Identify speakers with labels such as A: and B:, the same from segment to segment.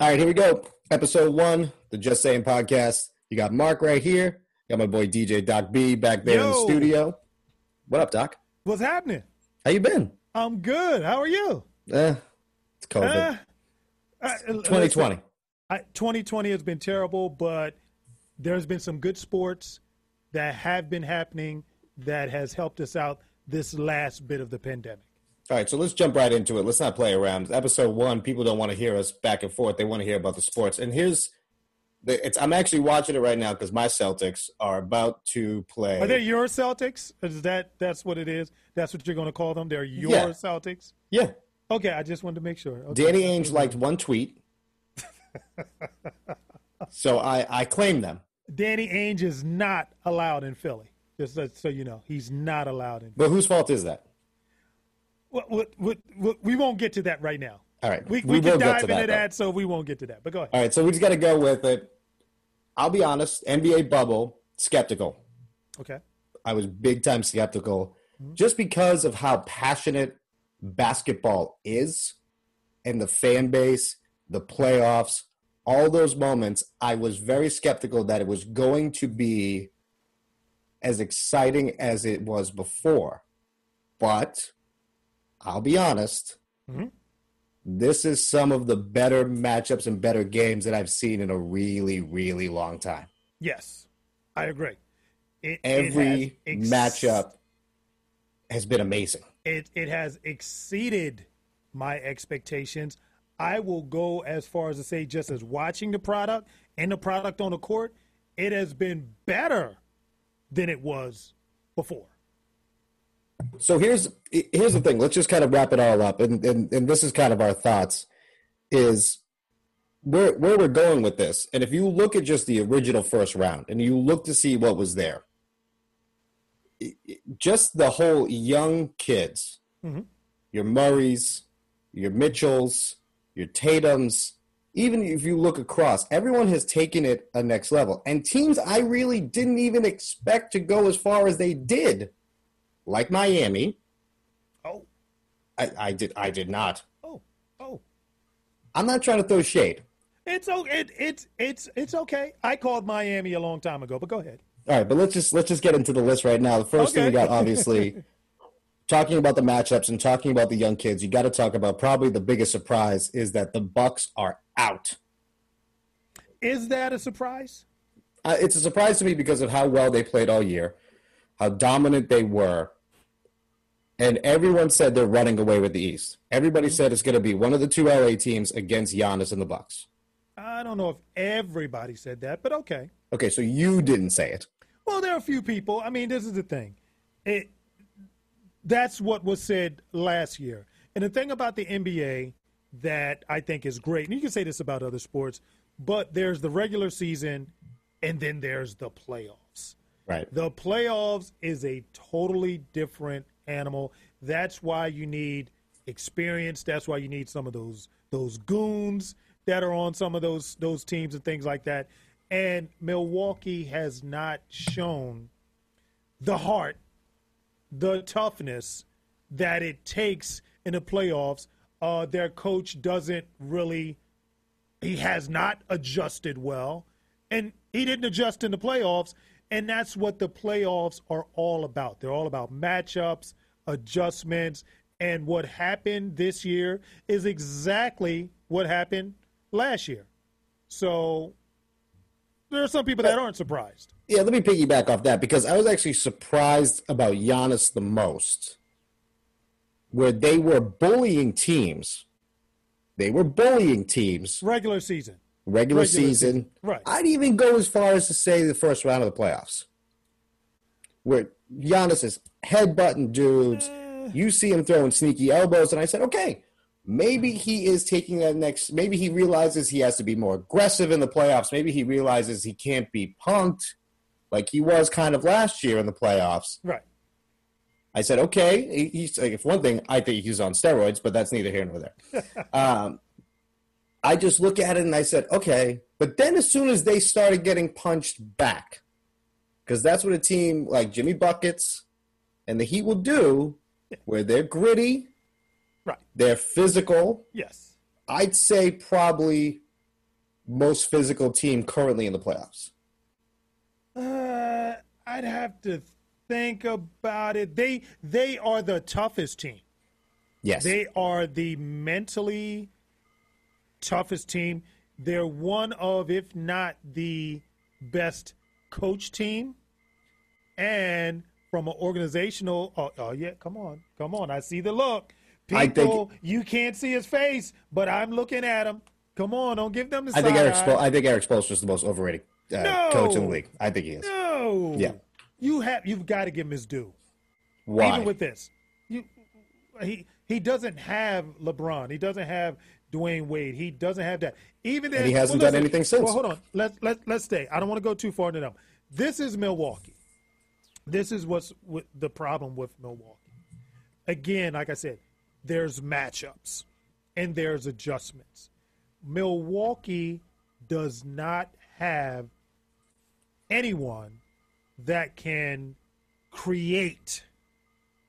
A: All right, here we go. Episode one, the Just Saying podcast. You got Mark right here. You got my boy DJ Doc B back there in the studio. What up, Doc?
B: What's happening?
A: How you been?
B: I'm good. How are you?
A: Eh, it's COVID.
B: Uh, I-
A: 2020.
B: I, 2020 has been terrible, but there's been some good sports that have been happening that has helped us out this last bit of the pandemic.
A: All right, so let's jump right into it. Let's not play around. Episode one, people don't want to hear us back and forth. They want to hear about the sports. And here's the, it's. I'm actually watching it right now because my Celtics are about to play.
B: Are they your Celtics? Is that that's what it is? That's what you're going to call them? They're your
A: Yeah.
B: Celtics?
A: yeah.
B: Okay, I just wanted to make sure. Okay.
A: Danny Ainge liked one tweet, so I I claim them.
B: Danny Ainge is not allowed in Philly. Just so- so you know, he's not allowed in.
A: But whose fault is that?
B: What, what, what, we won't get to that right now.
A: All right,
B: We,
A: we
B: we, can dive into
A: that,
B: that, so we won't get to that. But go ahead.
A: All right, so we just got to go with it. I'll be honest, NBA bubble skeptical.
B: Okay.
A: I was big time skeptical mm-hmm. just because of how passionate basketball is and the fan base, the playoffs, all those moments. I was very skeptical that it was going to be as exciting as it was before. But I'll be honest,
B: Mhm.
A: this is some of the better matchups and better games that I've seen in a really, really long time.
B: Yes, I agree. It,
A: Every
B: it ex-
A: matchup has been amazing.
B: it, it has exceeded my expectations. I will go as far as to say, just as watching the product and the product on the court, it has been better than it was before.
A: So here's here's the thing. Let's just kind of wrap it all up, and and, and this is kind of our thoughts. Is where where we're going with this, and if you look at just the original first round, and you look to see what was there, just the whole young kids,
B: Mhm.
A: your Murrays, your Mitchells, your Tatum's. Even if you look across, everyone has taken it a next level, and teams I really didn't even expect to go as far as they did like Miami.
B: Oh,
A: I, I did I did not.
B: oh, oh.
A: I'm not trying to throw shade.
B: It's okay. It, it's it's it's okay. I called Miami a long time ago, but go ahead.
A: All right, but let's just let's just get into the list right now. The first thing we got, obviously, talking about the matchups and talking about the young kids. You got to talk about probably the biggest surprise is that the Bucks are out.
B: Is that a surprise?
A: Uh, it's a surprise to me because of how well they played all year, how dominant they were, and everyone said they're running away with the East. Everybody mm-hmm. said it's going to be one of the two LA teams against Giannis and the Bucks.
B: I don't know if everybody said that, but okay.
A: Okay, so you didn't say it.
B: Well, there are a few people. I mean, this is the thing. It that's what was said last year. And the thing about the NBA that I think is great, and you can say this about other sports, but there's the regular season and then there's the playoffs.
A: Right.
B: The playoffs is a totally different animal. That's why you need experience. That's why you need some of those those goons that are on some of those those teams and things like that. And Milwaukee has not shown the heart, the toughness that it takes in the playoffs. Uh, their coach doesn't really he has not adjusted well, and he didn't adjust in the playoffs. And that's what the playoffs are all about. They're all about matchups, adjustments, and what happened this year is exactly what happened last year. So there are some people that aren't surprised.
A: Yeah, let me piggyback off that because I was actually surprised about Giannis the most, where they were bullying teams. They were bullying teams
B: Regular season.
A: Regular,
B: Regular
A: season.
B: season, right.
A: I'd even go as far as to say the first round of the playoffs, where Giannis is headbutting dudes.
B: Eh.
A: You see him throwing sneaky elbows, and I said, okay, maybe he is taking that next. Maybe he realizes he has to be more aggressive in the playoffs. Maybe he realizes he can't be punked like he was kind of last year in the playoffs.
B: Right.
A: I said, okay. He's like, if one thing, I think he's on steroids, but that's neither here nor there. um, I just look at it and I said, okay. But then as soon as they started getting punched back, because that's what a team like Jimmy Buckets and the Heat will do, where they're gritty,
B: Right.
A: they're physical.
B: Yes.
A: I'd say probably most physical team currently in the playoffs?
B: Uh, I'd have to think about it. They they are the toughest team.
A: Yes.
B: They are the mentally toughest team. They're one of, if not the best coach team. And from an organizational, oh, oh yeah, come on, come on. I see the look. People, think, you can't see his face, but I'm looking at him. Come on, don't give them the
A: I think Erik
B: Spoelstra.
A: I think Erik Spoelstra is the most overrated uh,
B: No.
A: coach in the league. I think he is.
B: No.
A: Yeah.
B: You have you've got to give him his due.
A: Why?
B: Even with this. You he he doesn't have LeBron. He doesn't have Dwyane Wade. He doesn't have that. Even then,
A: he hasn't
B: well,
A: done
B: listen,
A: anything since.
B: Well, hold on. Let's let let's stay. I don't want to go too far into them. This is Milwaukee. This is what's with the problem with Milwaukee. Again, like I said, there's matchups and there's adjustments. Milwaukee does not have anyone that can create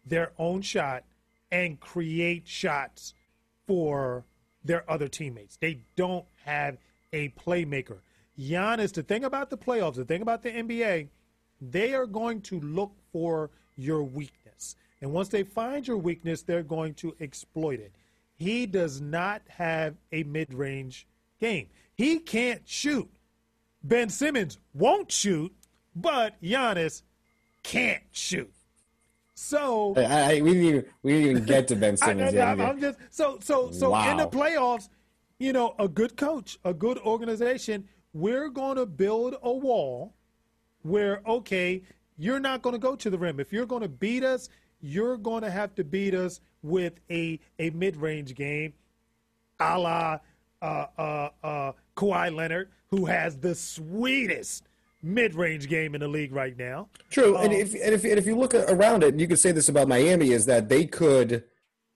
B: their own shot and create shots for their other teammates. They don't have a playmaker. Giannis, the thing about the playoffs, the thing about the NBA, they are going to look for your weakness. And once they find your weakness, they're going to exploit it. He does not have a mid range game. He can't shoot. Ben Simmons won't shoot, but Giannis can't shoot. So
A: I, I, we didn't even we didn't even get to Ben Simmons
B: I,
A: yet.
B: I, I'm just so so so in the playoffs, you know, a good coach, a good organization, we're going to build a wall where okay, you're not going to go to the rim. If you're going to beat us, you're going to have to beat us with a a mid-range game, a la uh, uh, uh, Kawhi Leonard, who has the sweetest mid-range game in the league right now.
A: True, and um, if and if and if you look around it, you could say this about Miami is that they could,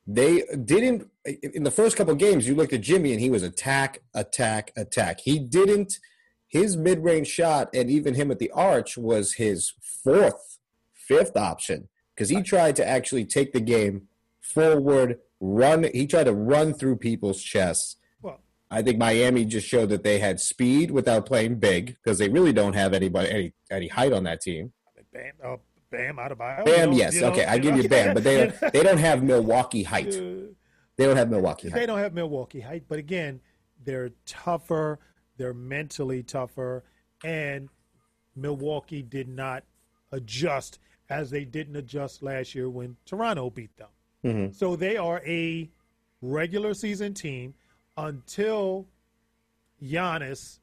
A: they didn't in the first couple games. You looked at Jimmy and he was attack, attack, attack. He didn't. His mid-range shot and even him at the arch was his fourth, fifth option because he tried to actually take the game forward, run. He tried to run through people's chests. I think Miami just showed that they had speed without playing big because they really don't have anybody any any height on that team.
B: Bam, uh, Bam, out
A: of
B: you Bam,
A: yes,
B: you know,
A: okay, I give
B: know,
A: you Bam, but they they don't have Milwaukee height. They don't have Milwaukee
B: They
A: height.
B: don't have Milwaukee height, but again, they're tougher. They're mentally tougher, and Milwaukee did not adjust as they didn't adjust last year when Toronto beat them.
A: Mhm.
B: So they are a regular season team until Giannis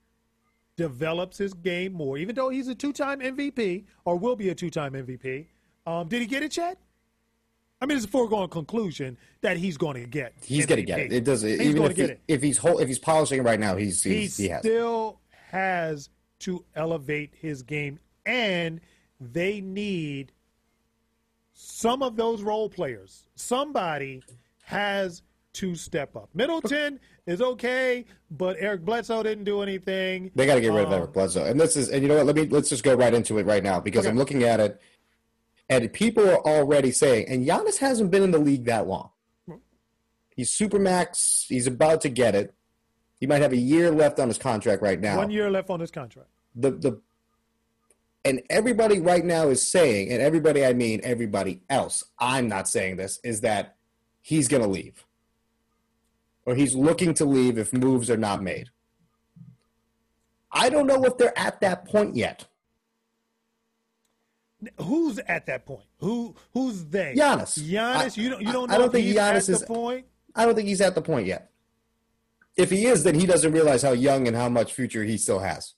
B: develops his game more. Even though he's a two-time MVP or will be a two-time MVP, um, did he get it yet? I mean, it's a foregone conclusion that he's going to get.
A: He's gonna get it. It doesn't.
B: He's
A: even
B: going
A: if
B: to get
A: he,
B: it.
A: if he's whole, if he's polishing it right now, he's,
B: He
A: he has.
B: still has to elevate his game, and they need some of those role players. Somebody has to step up. Middleton is okay, but Eric Bledsoe didn't do anything.
A: They got to get rid of
B: Um,
A: Eric Bledsoe. And this is, and you know what? Let me let's just go right into it right now because
B: Okay.
A: I'm looking at it, and people are already saying, and Giannis hasn't been in the league that long. He's supermax. He's about to get it. He might have a year left on his contract right now.
B: One year left on his contract.
A: the the and everybody right now is saying, and everybody I mean everybody else. I'm not saying this is that he's going to leave, or he's looking to leave if moves are not made. I don't know if they're at that point yet.
B: Who's at that point? Who who's they?
A: Giannis.
B: Giannis.
A: I-
B: you don't you don't know
A: I don't
B: if
A: think
B: he's
A: Giannis
B: at
A: is-
B: the point.
A: I don't think he's at the point yet. If he is, then he doesn't realize how young and how much future he still has.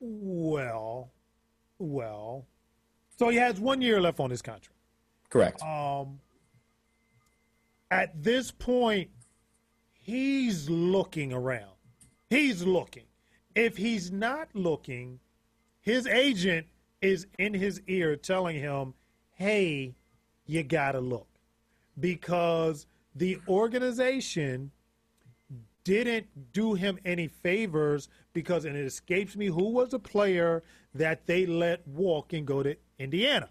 B: Well, well. So he has one year left on his contract.
A: Correct.
B: Um, at this point, he's looking around. He's looking. If he's not looking, his agent is in his ear telling him, hey, you got to look. Because the organization didn't do him any favors because, and it escapes me who was a player that they let walk and go to Indiana.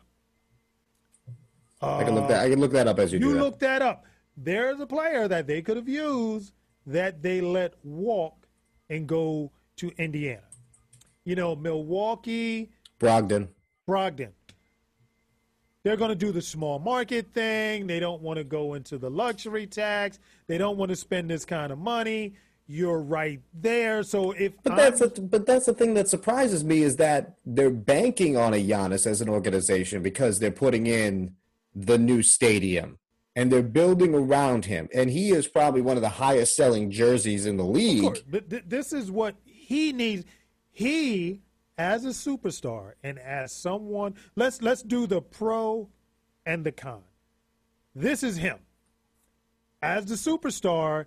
A: I can look that. I can look that up as you, do
B: You
A: that.
B: look that up. There's a player that they could have used that they let walk and go to Indiana. You know, Milwaukee,
A: Brogdon.
B: Brogdon. They're going to do the small market thing. They don't want to go into the luxury tax. They don't want to spend this kind of money. You're right there. So if
A: but that's a, but that's the thing that surprises me is that they're banking on a Giannis as an organization because they're putting in the new stadium and they're building around him, and he is probably one of the highest selling jerseys in the league.
B: But th- this is what he needs. He, as a superstar, and as someone, let's let's do the pro and the con. This is him. As the superstar,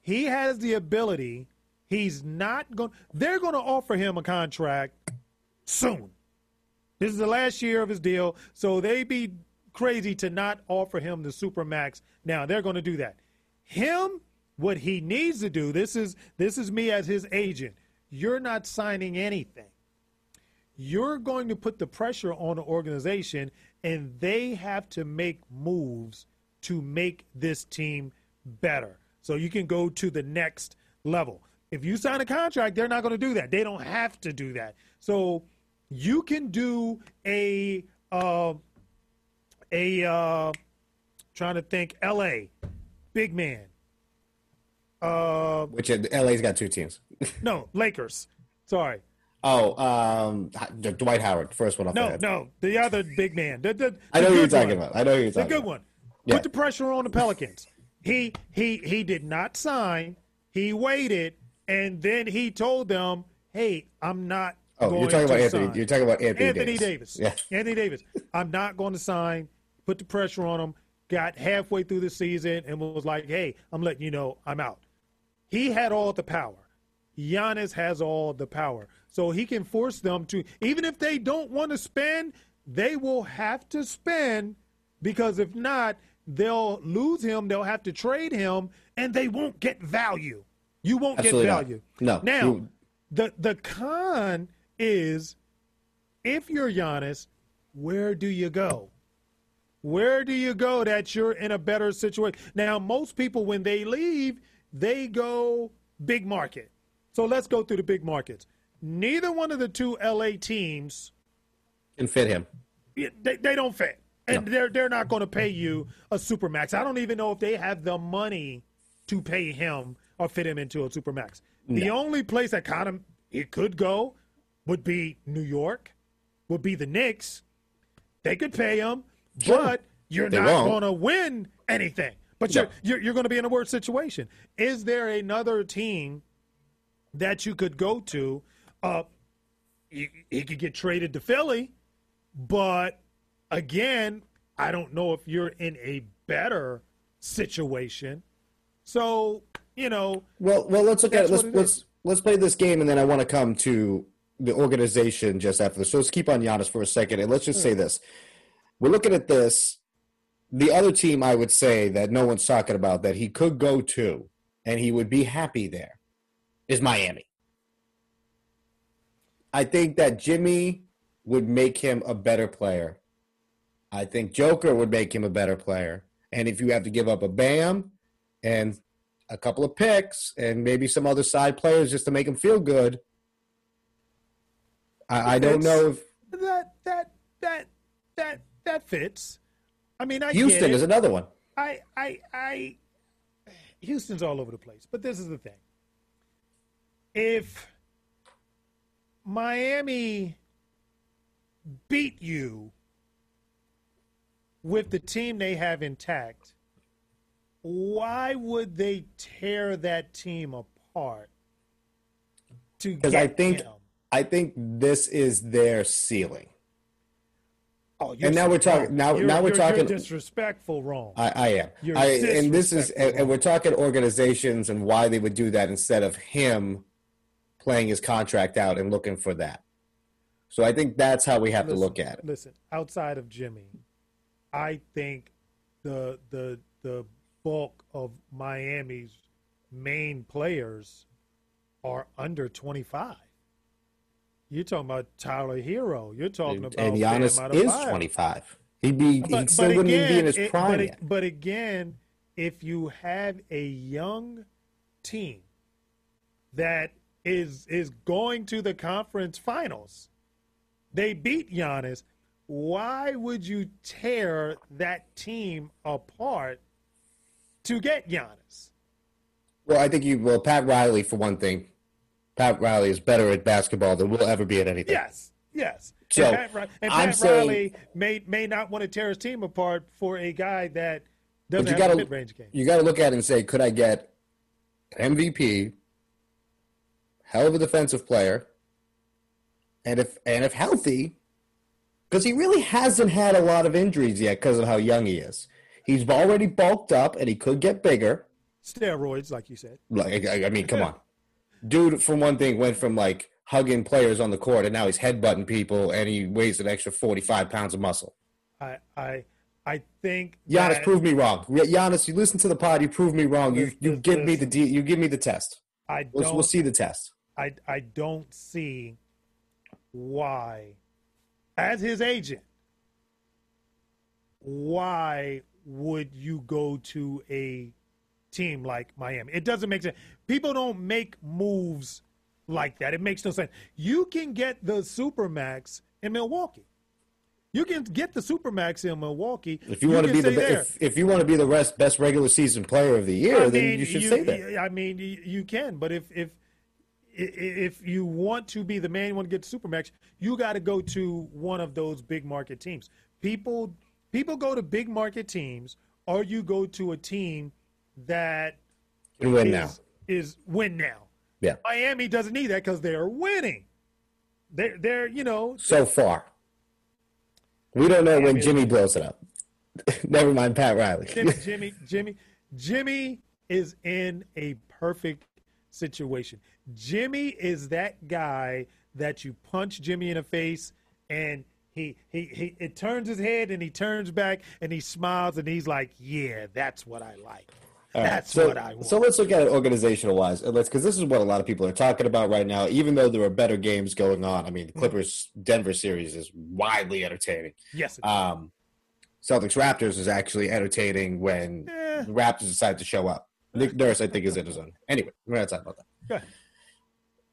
B: he has the ability. He's not going. They're going to offer him a contract soon. This is the last year of his deal, so they be crazy to not offer him the super max. Now they're going to do that. Him, what he needs to do. This is this is me as his agent. You're not signing anything. You're going to put the pressure on the organization, and they have to make moves to make this team better. So you can go to the next level. If you sign a contract, they're not going to do that. They don't have to do that. So you can do a uh, a uh, trying to think L.A. big man. Uh,
A: Which LA's got two teams.
B: no, Lakers. Sorry.
A: Oh, um, Dwight Howard, first one off.
B: No, no, the other big man. The, the, the
A: I know who you're talking one. about. I know who you're talking about
B: The good
A: about.
B: one. Yeah. Put the pressure on the Pelicans. he he he did not sign. He waited, and then he told them, "Hey, I'm not."
A: Oh, you're talking about Anthony. You're talking about Anthony,
B: Anthony
A: Davis.
B: Davis. Yeah. Anthony Davis. I'm not going to sign put the pressure on him, got halfway through the season and was like, hey, I'm letting you know I'm out. He had all the power. Giannis has all the power. So he can force them to, even if they don't want to spend, they will have to spend because if not, they'll lose him, they'll have to trade him, and they won't get value. You won't
A: Absolutely
B: get value.
A: Not.
B: No. Now,
A: you...
B: the the con is if you're Giannis, where do you go? Where do you go that you're in a better situation? Now, most people, when they leave, they go big market. So let's go through the big markets. Neither one of the two LA teams
A: can fit him.
B: They, they don't fit. And no. they're they're not going to pay you a supermax. I don't even know if they have the money to pay him or fit him into a supermax. No. The only place that kind of it could go would be New York, would be the Knicks. They could pay him. Sure. But you're they not going to win anything. But you're, you're, you're going to be in a worse situation. Is there another team that you could go to? Uh, he, he could get traded to Philly, but again, I don't know if you're in a better situation. So you know.
A: Well, well, let's look at it. Let's it let's let's play this game, and then I want to come to the organization just after this. So let's keep on Giannis for a second, and let's just say this: we're looking at this. The other team, I would say, that no one's talking about that he could go to and he would be happy there is Miami. I think that Jimmy would make him a better player. I think Joker would make him a better player. And if you have to give up a Bam and a couple of picks and maybe some other side players just to make him feel good, I, I don't know if
B: that that that that that fits. I mean, I
A: Houston is another one.
B: I, I, I. Houston's all over the place, but this is the thing. If Miami beat you with the team they have intact, why would they tear that team apart? Because I
A: think
B: him?
A: I think this is their ceiling.
B: Oh,
A: and now we're talking. Now,
B: you're,
A: now we're talking.
B: disrespectful, wrong.
A: I, I am. I, and this is, and, and, we're talking organizations and why they would do that instead of him playing his contract out and looking for that. So I think that's how we have
B: listen,
A: to look at it.
B: Listen, outside of Jimmy, I think the the the bulk of Miami's main players are under twenty five. You're talking about Tyler Herro. You're talking about
A: and Giannis is 25. He'd be but, he still wouldn't
B: again,
A: be in his
B: it,
A: prime
B: but. But again, if you have a young team that is is going to the conference finals. They beat Giannis. Why would you tear that team apart to get Giannis?
A: Well, I think you. Well, Pat Riley, for one thing, Pat Riley is better at basketball than we'll ever be at anything.
B: Yes, yes.
A: So,
B: and Pat, and
A: I'm
B: Pat
A: saying-
B: Riley may may not want to tear his team apart for a guy that doesn't
A: you
B: have
A: got
B: a
A: to
B: mid range game.
A: you got to look at it and say, could I get an MVP, hell of a defensive player, and if and if healthy, because he really hasn't had a lot of injuries yet because of how young he is. He's already bulked up and he could get bigger.
B: Steroids, like you said.
A: Like I, I mean, come on, dude. For one thing, went from like hugging players on the court, and now he's headbutting people, and he weighs an extra forty-five pounds of muscle.
B: I I I think
A: Giannis,
B: that-
A: prove me wrong. Giannis, you listen to the pod. You prove me wrong. You you
B: Listen,
A: give me the de- you give me the test.
B: I
A: We'll,
B: don't
A: we'll see the test.
B: I I don't see why, as his agent, why would you go to a team like Miami? It doesn't make sense. People don't make moves like that. It makes no sense. You can get the supermax in Milwaukee. You can get the supermax in Milwaukee.
A: If you, want to be the
B: stay
A: be-
B: there.
A: if, if you want to be the rest, best regular season player of the year,
B: I
A: then you should say that.
B: I mean, you, you can, but if if if you want to be the man, you want to get to supermax, you got to go to one of those big market teams. People people go to big market teams, or you go to a team that
A: You win
B: is,
A: now.
B: is win now.
A: Yeah.
B: Miami doesn't need that because they're winning. They're they're you know
A: So far, we don't know when
B: Miami-
A: Jimmy blows it up. Never mind, Pat Riley.
B: Jimmy, Jimmy, Jimmy, Jimmy is in a perfect situation. Jimmy is that guy that you punch Jimmy in the face and he, he, he it turns his head and he turns back and he smiles and he's like, yeah, that's what I like.
A: All right,
B: That's
A: so,
B: what I want.
A: So let's look at it organizational wise. Let's because this is what a lot of people are talking about right now. Even though there are better games going on, I mean, the Clippers Denver series is widely entertaining.
B: yes,
A: Um, Celtics Raptors is actually entertaining when
B: Eh.
A: the Raptors decide to show up. Nick Nurse, I think, is in his own. Anyway, we're not talking about that.
B: Go ahead.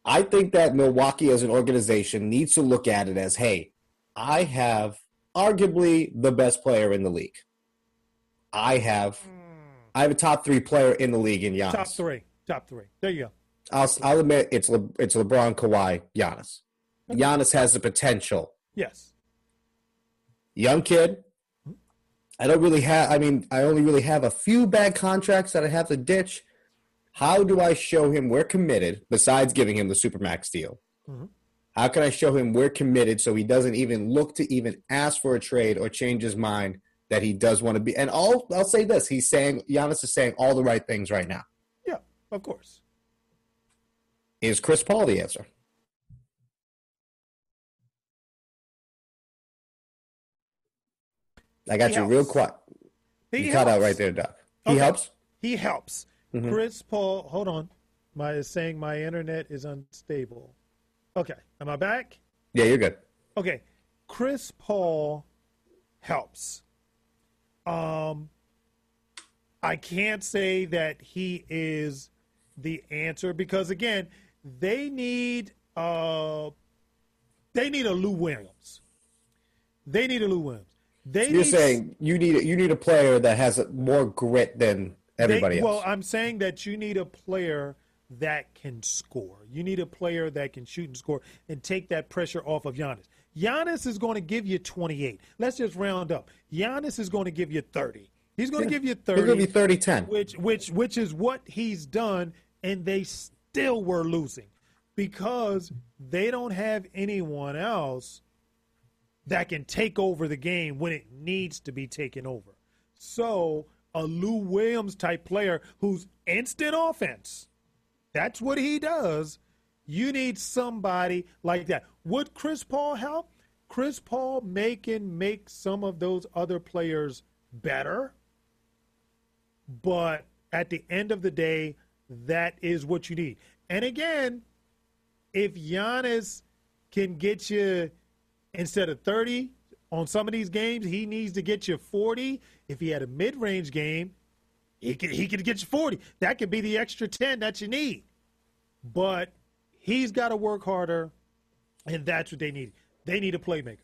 A: I think that Milwaukee as an organization needs to look at it as, hey, I have arguably the best player in the league. I have I have a top three player in the league in Giannis.
B: top three, top three. There you go.
A: I'll, I'll admit it's Le, it's LeBron, Kawhi, Giannis. Giannis has the potential.
B: Yes,
A: Young kid. I don't really have. I mean, I only really have a few bad contracts that I have to ditch. How do I show him we're committed? Besides giving him the supermax deal,
B: Mhm.
A: how can I show him we're committed so he doesn't even look to even ask for a trade or change his mind that he does want to be? And all I'll say this: he's saying Giannis is saying all the right things right now.
B: yeah, of course.
A: Is Chris Paul the answer? I got
B: He
A: you real
B: helps.
A: quiet.
B: He
A: You cut out right there, Doc. He
B: Okay.
A: helps.
B: He helps.
A: Mhm.
B: Chris Paul, hold on. My is saying my internet is unstable. Okay, am I back?
A: Yeah, you're good.
B: Okay, Chris Paul helps. Um, I can't say that he is the answer because again, they need uh, they need a Lou Williams. They need a Lou Williams. They
A: You're
B: need
A: saying you need you need a player that has more grit than everybody
B: they,
A: else.
B: Well, I'm saying that you need a player that can score. You need a player that can shoot and score and take that pressure off of Giannis. Giannis is going to give you 28. Let's just round up. Giannis is going to give you 30. He's going to give you 30.
A: He's gonna be 30-10.
B: which which which is what he's done and they still were losing because they don't have anyone else that can take over the game when it needs to be taken over. So, a Lou Williams type player who's instant offense. That's what he does. You need somebody like that. Would Chris Paul help? Chris Paul may can make some of those other players better. But at the end of the day, that is what you need. And again, if Giannis can get you instead of 30 on some of these games, he needs to get you 40. If he had a mid range game, he could he could get you 40. That could be the extra 10 that you need. But he's got to work harder, and that's what they need. They need a playmaker.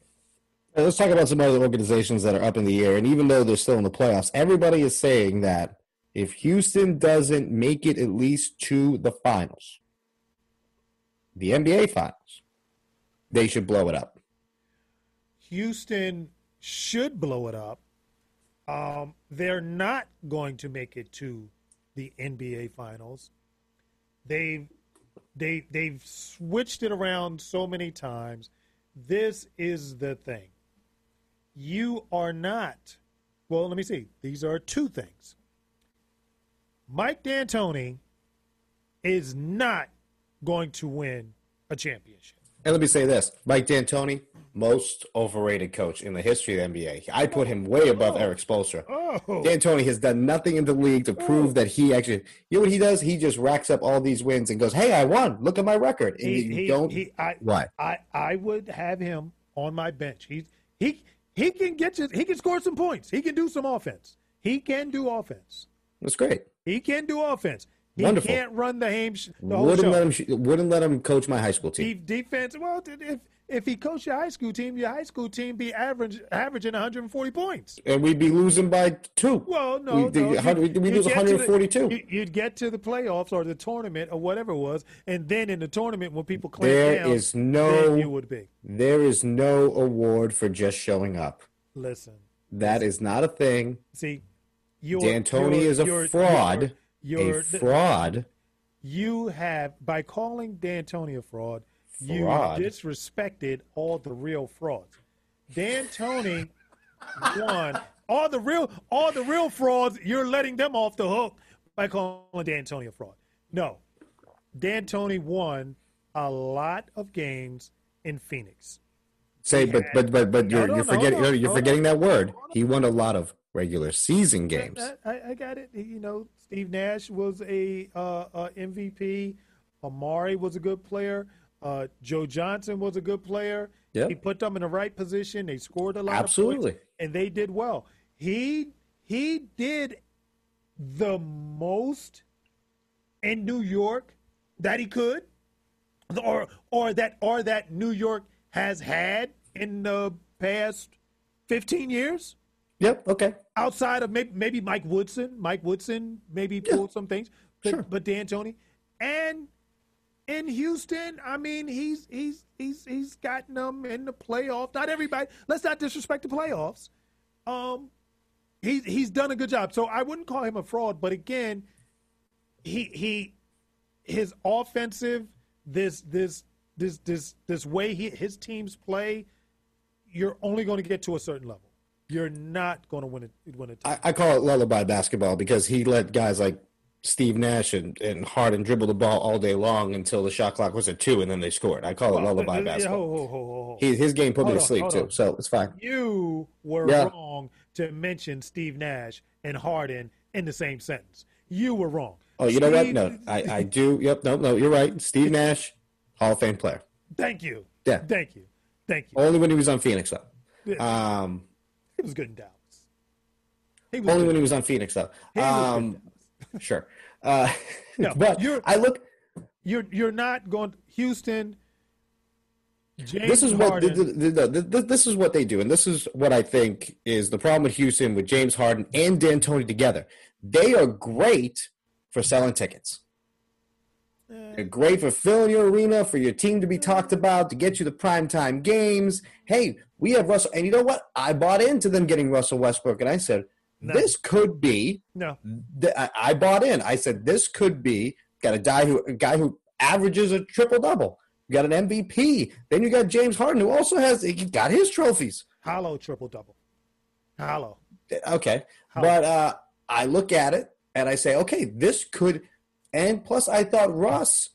A: Let's talk about some other organizations that are up in the air. And even though they're still in the playoffs, everybody is saying that if Houston doesn't make it at least to the finals, the NBA finals, they should blow it up.
B: Houston should blow it up. Um, they're not going to make it to the NBA finals. They've they they've switched it around so many times. This is the thing. You are not. Well, let me see. These are two things. Mike D'Antoni is not going to win a championship.
A: And let me say this Mike D'Antoni, most overrated coach in the history of the NBA. I put him way above Erik Spoelstra.
B: Oh,
A: D'Antoni has done nothing in the league to prove that he actually. You know what he does? He just racks up all these wins and goes, "Hey, I won! Look at my record." And
B: he,
A: you
B: he-
A: don't.
B: he- I,
A: what?
B: I, I would have him on my bench. He's he he can get you. He can score some points. He can do some offense. He can do offense.
A: That's great.
B: He can do offense. He
A: Wonderful.
B: can't run the, the
A: Wouldn't
B: show.
A: let him. Wouldn't let him coach my high school team.
B: Defense. Well, if if he coached your high school team, your high school team be average averaging 140 points.
A: and we'd be losing by two.
B: Well, no,
A: We- the-
B: no.
A: how we- we
B: you'd
A: lose
B: get to the-
A: 142.
B: you- You'd get to the playoffs or the tournament or whatever it was, and then in the tournament when people clamp
A: There
B: down,
A: is no-
B: you would be.
A: There is no award for just showing up.
B: Listen,
A: That is not a thing.
B: see, you're,
A: D'Antoni is a fraud.
B: You're, you're-
A: a fraud.
B: You have by calling D'Antoni a fraud,
A: Fraud.
B: you disrespected all the real frauds. D'Antoni won all the real all the real frauds. You're letting them off the hook by calling D'Antoni a fraud. No, D'Antoni won a lot of games in Phoenix.
A: Say, but but but but you're
B: no,
A: you're
B: no,
A: forgetting
B: on,
A: you're
B: hold
A: forgetting that word. He won a lot of regular season games.
B: I, I, I got it. You know, Steve Nash was a, uh, uh MVP. Amar'e was a good player. Uh, Joe Johnson was a good player.
A: Yep.
B: He put them in the right position. They scored a lot of
A: Absolutely.
B: points, and they did well. He he did the most in New York that he could, or or that or that New York has had in the past fifteen years
A: Yep. Okay.
B: outside of maybe, maybe Mike Woodson. Mike Woodson maybe pulled some things, but,
A: Sure.
B: but D'Antoni and in Houston, I mean, he's he's he's he's gotten them in the playoffs. Not everybody. Let's not disrespect the playoffs. Um, he's he's done a good job. So I wouldn't call him a fraud, but again, he he his offensive this this this this this way he, his teams play, you're only going to get to a certain level. You're not going to win a win a.
A: I, I call it lullaby basketball because he let guys like Steve Nash and, and Harden dribble the ball all day long until the shot clock was at two and then they scored. I call it lullaby
B: Yeah,
A: basketball.
B: ho, ho, ho.
A: He, his game put me
B: Hold
A: to sleep too,
B: on.
A: so it's fine.
B: You were
A: Yeah.
B: wrong to mention Steve Nash and Harden in the same sentence. You were wrong.
A: Oh, you know what? No, I, I do. Yep. No, no, you're right. Steve Nash, Hall of Fame player.
B: Thank you.
A: Yeah.
B: Thank you. Thank you.
A: Only when he was on Phoenix though.
B: Yeah.
A: Um,
B: He was good in Dallas. He was
A: only when he was on Phoenix though.
B: He was good in
A: Um, sure. Uh,
B: No,
A: but
B: you're-
A: I look.
B: You're you're not going Houston. James
A: this is what
B: Harden,
A: th- th- th- th- th- this is what they do, and this is what I think is the problem with Houston with James Harden and D'Antoni together. They are great for selling tickets. They're great for filling your arena, for your team to be talked about, to get you the primetime games. Hey, we have Russell, and you know what? I bought into them getting Russell Westbrook, and I said
B: No.
A: this could be.
B: no.
A: th- I I bought in. I said this could be. Got a guy who a guy who averages a triple double. You got an MVP. Then you got James Harden, who also has he got his trophies.
B: Hollow triple double. Hollow.
A: Okay, but uh, I look at it and I say, okay, this could. And plus, I thought Russ,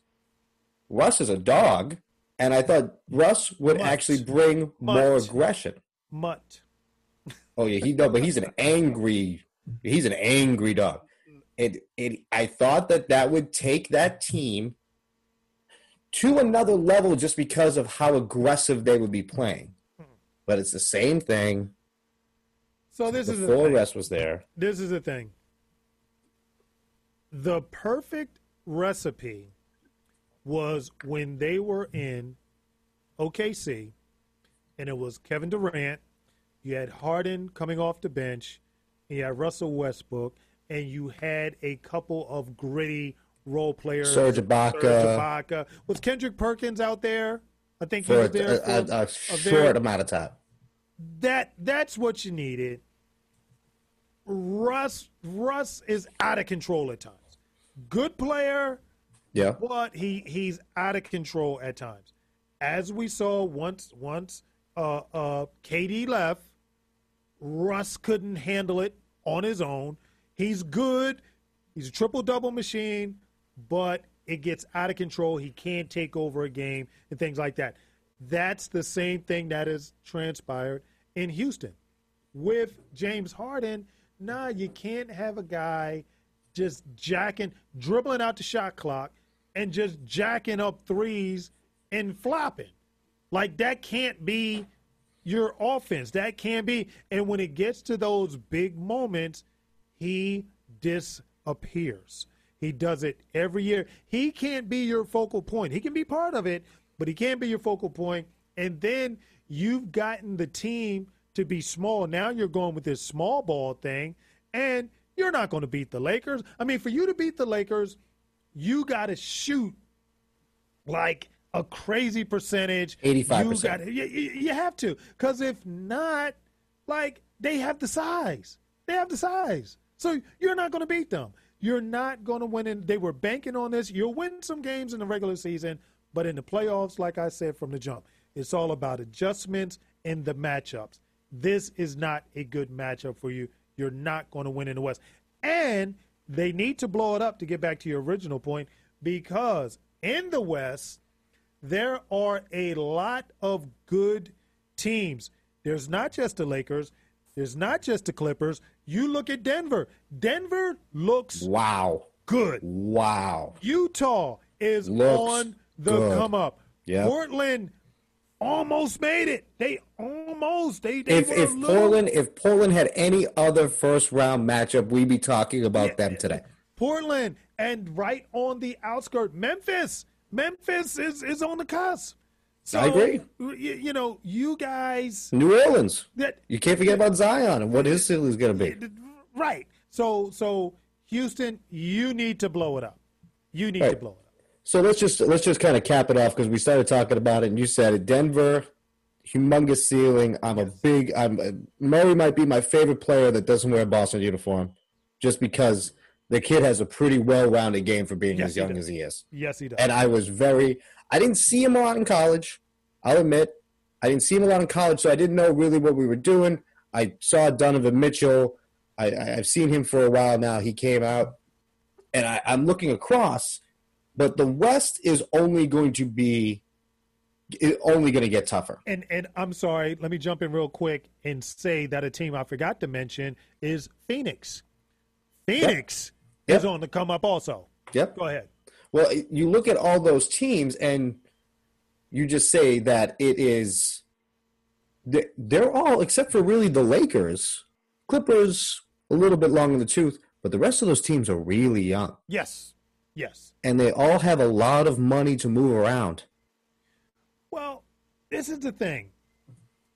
A: Russ is a dog, and I thought Russ would
B: Mutt.
A: actually bring more aggression.
B: Mutt.
A: Oh yeah, he does, but he's an angry. He's an angry dog. It it. I thought that that would take that team to another level just because of how aggressive they would be playing. But it's the same thing.
B: So this is the
A: Before
B: thing.
A: Russ was there.
B: This is the thing. the perfect recipe was when they were in OKC, and it was Kevin Durant. You had Harden coming off the bench. You had Russell Westbrook, and you had a couple of gritty role players.
A: Serge Ibaka.
B: Serge Ibaka. Was Kendrick Perkins out there? I think he was there
A: a,
B: for
A: a, a short
B: very-
A: amount of time.
B: that that's what you needed. Russ Russ is out of control at times. Good player,
A: Yeah.
B: but he he's out of control at times. As we saw once once uh uh KD left, Russ couldn't handle it on his own. He's good. He's a triple double machine, but it gets out of control. He can't take over a game and things like that. That's the same thing that has transpired in Houston. With James Harden, nah, you can't have a guy just jacking, dribbling out the shot clock and just jacking up threes and flopping. Like that can't be your offense. That can't be. And when it gets to those big moments, he disappears. He does it every year. He can't be your focal point. He can be part of it, but he can't be your focal point. And then you've gotten the team to be small. Now you're going with this small ball thing, and you're not going to beat the Lakers. I mean, for you to beat the Lakers, you got to shoot like a crazy percentage.
A: 85%.
B: You, gotta- you, you have to, because if not, like they have the size. They have the size, so you're not going to beat them. You're not going to win. In, they were banking on this. You'll win some games in the regular season, but in the playoffs, like I said from the jump, it's all about adjustments and the matchups. This is not a good matchup for you. You're not going to win in the West. And they need to blow it up to get back to your original point because in the West, there are a lot of good teams. There's not just the Lakers, there's not just the Clippers. You look at Denver. Denver looks
A: Wow.
B: good.
A: Wow.
B: Utah is
A: Looks
B: on the
A: good.
B: come up.
A: Yeah.
B: Portland almost made it. They almost they, they
A: If if
B: little-
A: Portland if Portland had any other first round matchup, we'd be talking about them today.
B: Portland and right on the outskirt, Memphis. Memphis is is on the cusp. So,
A: I agree.
B: You, you know, you guys
A: New Orleans.
B: that
A: You can't forget about Zion and what his ceiling is going to be.
B: right. So so Houston, you need to blow it up. You need to blow it up.
A: So let's just let's just kind of cap it off because we started talking about it and you said it. Denver, humongous ceiling. I'm a big. I'm uh, Murray might be my favorite player that doesn't wear a Boston uniform, just because the kid has a pretty well-rounded game for being
B: Yes,
A: as young as he is.
B: Yes, he does.
A: And I was very. I didn't see him a lot in college. I'll admit, I didn't see him a lot in college, so I didn't know really what we were doing. I saw Donovan Mitchell. I, I, I've seen him for a while now. He came out, and I, I'm looking across, but the West is only going to be only going to get tougher.
B: And and I'm sorry, let me jump in real quick and say that a team I forgot to mention is Phoenix. Phoenix
A: Yep.
B: is on the come up also.
A: Yep.
B: Go ahead.
A: Well, you look at all those teams, and you just say that it is. They're all except for really the Lakers, Clippers, a little bit long in the tooth, but the rest of those teams are really young,
B: Yes. Yes.
A: and they all have a lot of money to move around.
B: Well, this is the thing.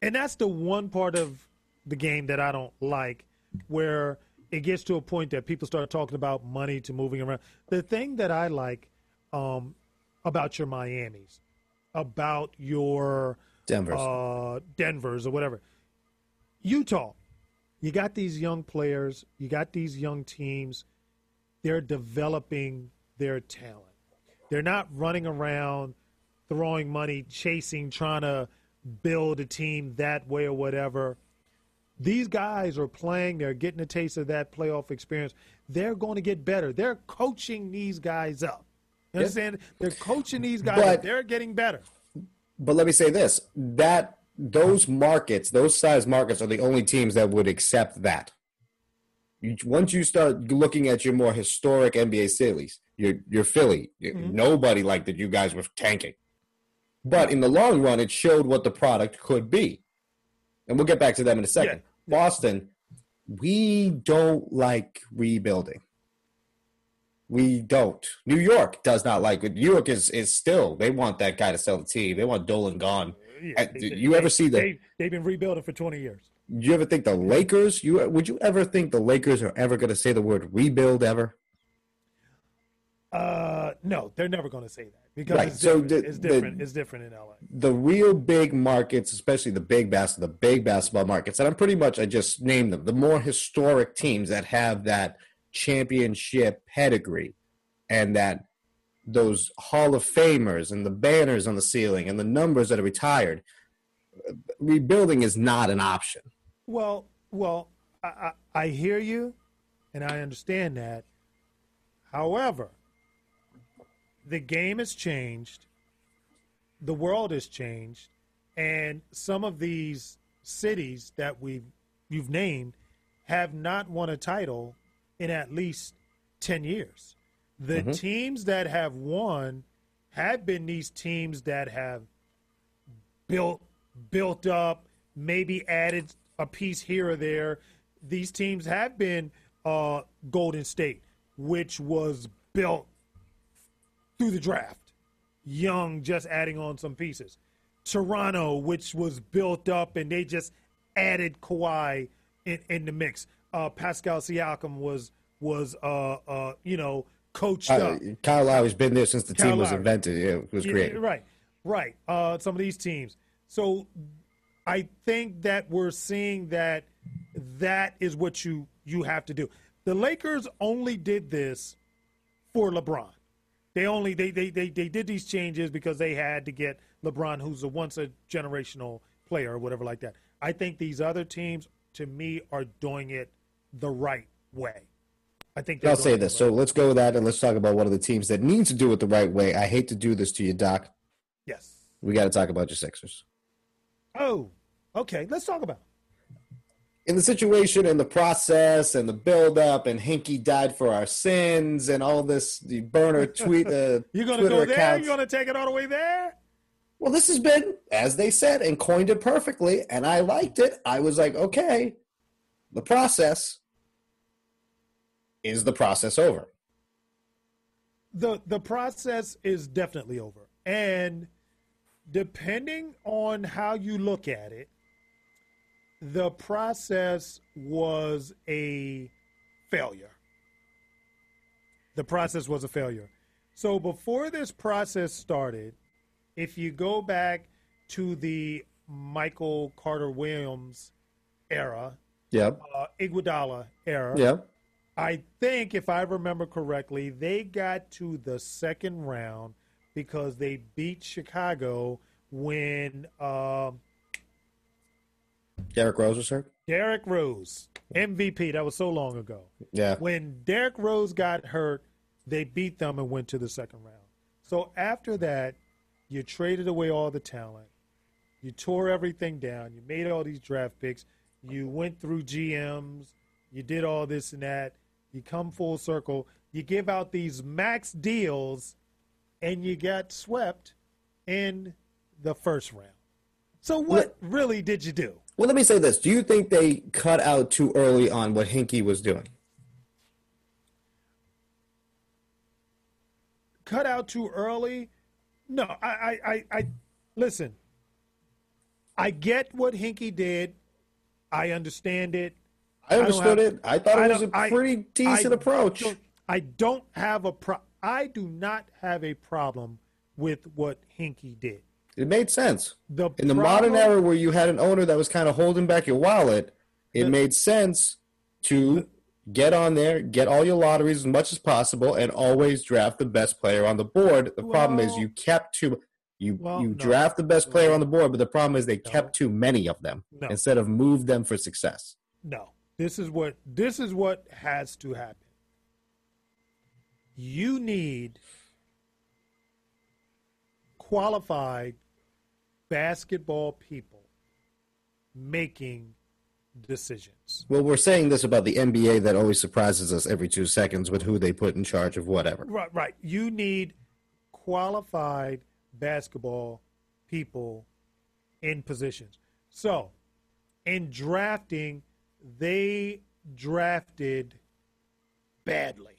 B: And that's the one part of the game that I don't like where it gets to a point that people start talking about money to moving around. The thing that I like um, about your Miamis, about your
A: Denver's.
B: uh, Denver's or whatever. Utah, you got these young players, you got these young teams. They're developing their talent. They're not running around throwing money, chasing, trying to build a team that way or whatever. These guys are playing, they're getting a taste of that playoff experience. They're going to get better. They're coaching these guys up. You understand? They're coaching these guys
A: But-
B: up. They're getting better.
A: But let me say this: that those markets, those size markets, are the only teams that would accept that. You, once you start looking at your more historic NBA cities, your your Philly,
B: Mhm.
A: nobody liked that you guys were tanking. But in the long run, it showed what the product could be, and we'll get back to them in a second.
B: Yeah.
A: Boston, we don't like rebuilding. We don't. New York does not like it. New York is is still they want that guy to sell the team. They want Dolan gone.
B: Yeah,
A: Uh,
B: they-
A: you ever see that?
B: They, they've been rebuilding for 20 years.
A: Do you ever think the Lakers? You would you ever think the Lakers are ever going to say the word rebuild ever?
B: Uh, no, they're never going to say that because
A: Right,
B: it's
A: so
B: different.
A: the-
B: it's
A: the-
B: different. it's different in LA.
A: The real big markets, especially the big bas- the big basketball markets, and I'm pretty much I just named them. The more historic teams that have that championship pedigree, and that those Hall of Famers and the banners on the ceiling and the numbers that are retired. Rebuilding is not an option.
B: Well, well, I, I, I hear you, and I understand that. However, the game has changed, the world has changed, and some of these cities that we you've named have not won a title in at least ten years. The teams that have won have been these teams that have built built up, maybe added a piece here or there. These teams have been uh, Golden State, which was built through the draft, young, just adding on some pieces. Toronto, which was built up, and they just added Kawhi in, in the mix. Uh, Pascal Siakam was was uh, uh, you know coached
A: Uh,
B: up.
A: Kyle Lowry's been there since the
B: Kyle
A: team was
B: Lowry.
A: invented. Yeah, it was
B: Yeah,
A: great.
B: Right, right. Uh, some of these teams. So I think that we're seeing that that is what you you have to do. The Lakers only did this for LeBron. They only they they they, they did these changes because they had to get LeBron, who's a once a generational player or whatever like that. I think these other teams, to me, are doing it the right way. I think
A: I'll say this.
B: right
A: So let's go with that, and let's talk about one of the teams that needs to do it the right way. I hate to do this to you, Doc.
B: Yes.
A: We got to talk about your Sixers.
B: Oh, okay. Let's talk about. it.
A: In the situation and the process and the build up and Hinkie died for our sins and all this the burner tweet uh,
B: You're gonna
A: Twitter
B: go there.
A: accounts.
B: You're gonna take it all the way there.
A: well, this has been as they said and coined it perfectly, and I liked it. I was like, okay, the process is the process over.
B: the The process is definitely over, and depending on how you look at it, the process was a failure. The process was a failure. So before this process started, if you go back to the Michael Carter Williams era,
A: Yep.
B: uh, Iguodala era,
A: Yep.
B: I think, if I remember correctly, they got to the second round because they beat Chicago when um
A: Derrick Rose was hurt.
B: Derrick Rose, MVP, that was so long ago.
A: Yeah.
B: When Derrick Rose got hurt, they beat them and went to the second round. So after that, you traded away all the talent. You tore everything down. You made all these draft picks. You went through GMs. You did all this and that. You come full circle. You give out these max deals, and you got swept in the first round. So what really did you do?
A: Well, let me say this: Do you think they cut out too early on what Hinkie was doing?
B: cut out too early. No, I, I, I, I listen. I get what Hinkie did. I understand it.
A: I understood
B: have-
A: it. I thought it was a
B: don't- I-
A: pretty decent
B: I
A: approach.
B: don't- I don't have a pro. I do not have a problem with what Hinkie did.
A: It made sense.
B: The
A: In the modern era where you had an owner that was kind of holding back your wallet, it
B: The-
A: made sense to get on there, get all your lotteries as much as possible, and always draft the best player on the board. The problem is you kept too you
B: Well,
A: you
B: no.
A: draft the best player on the board, but the problem is they
B: No.
A: kept too many of them
B: No.
A: instead of move them for success.
B: No. This is what this is what has to happen. You need qualified basketball people making decisions.
A: Well, we're saying this about the NBA that always surprises us every two seconds with who they put in charge of whatever.
B: Right, right. You need qualified basketball people in positions. So, in drafting, they drafted badly.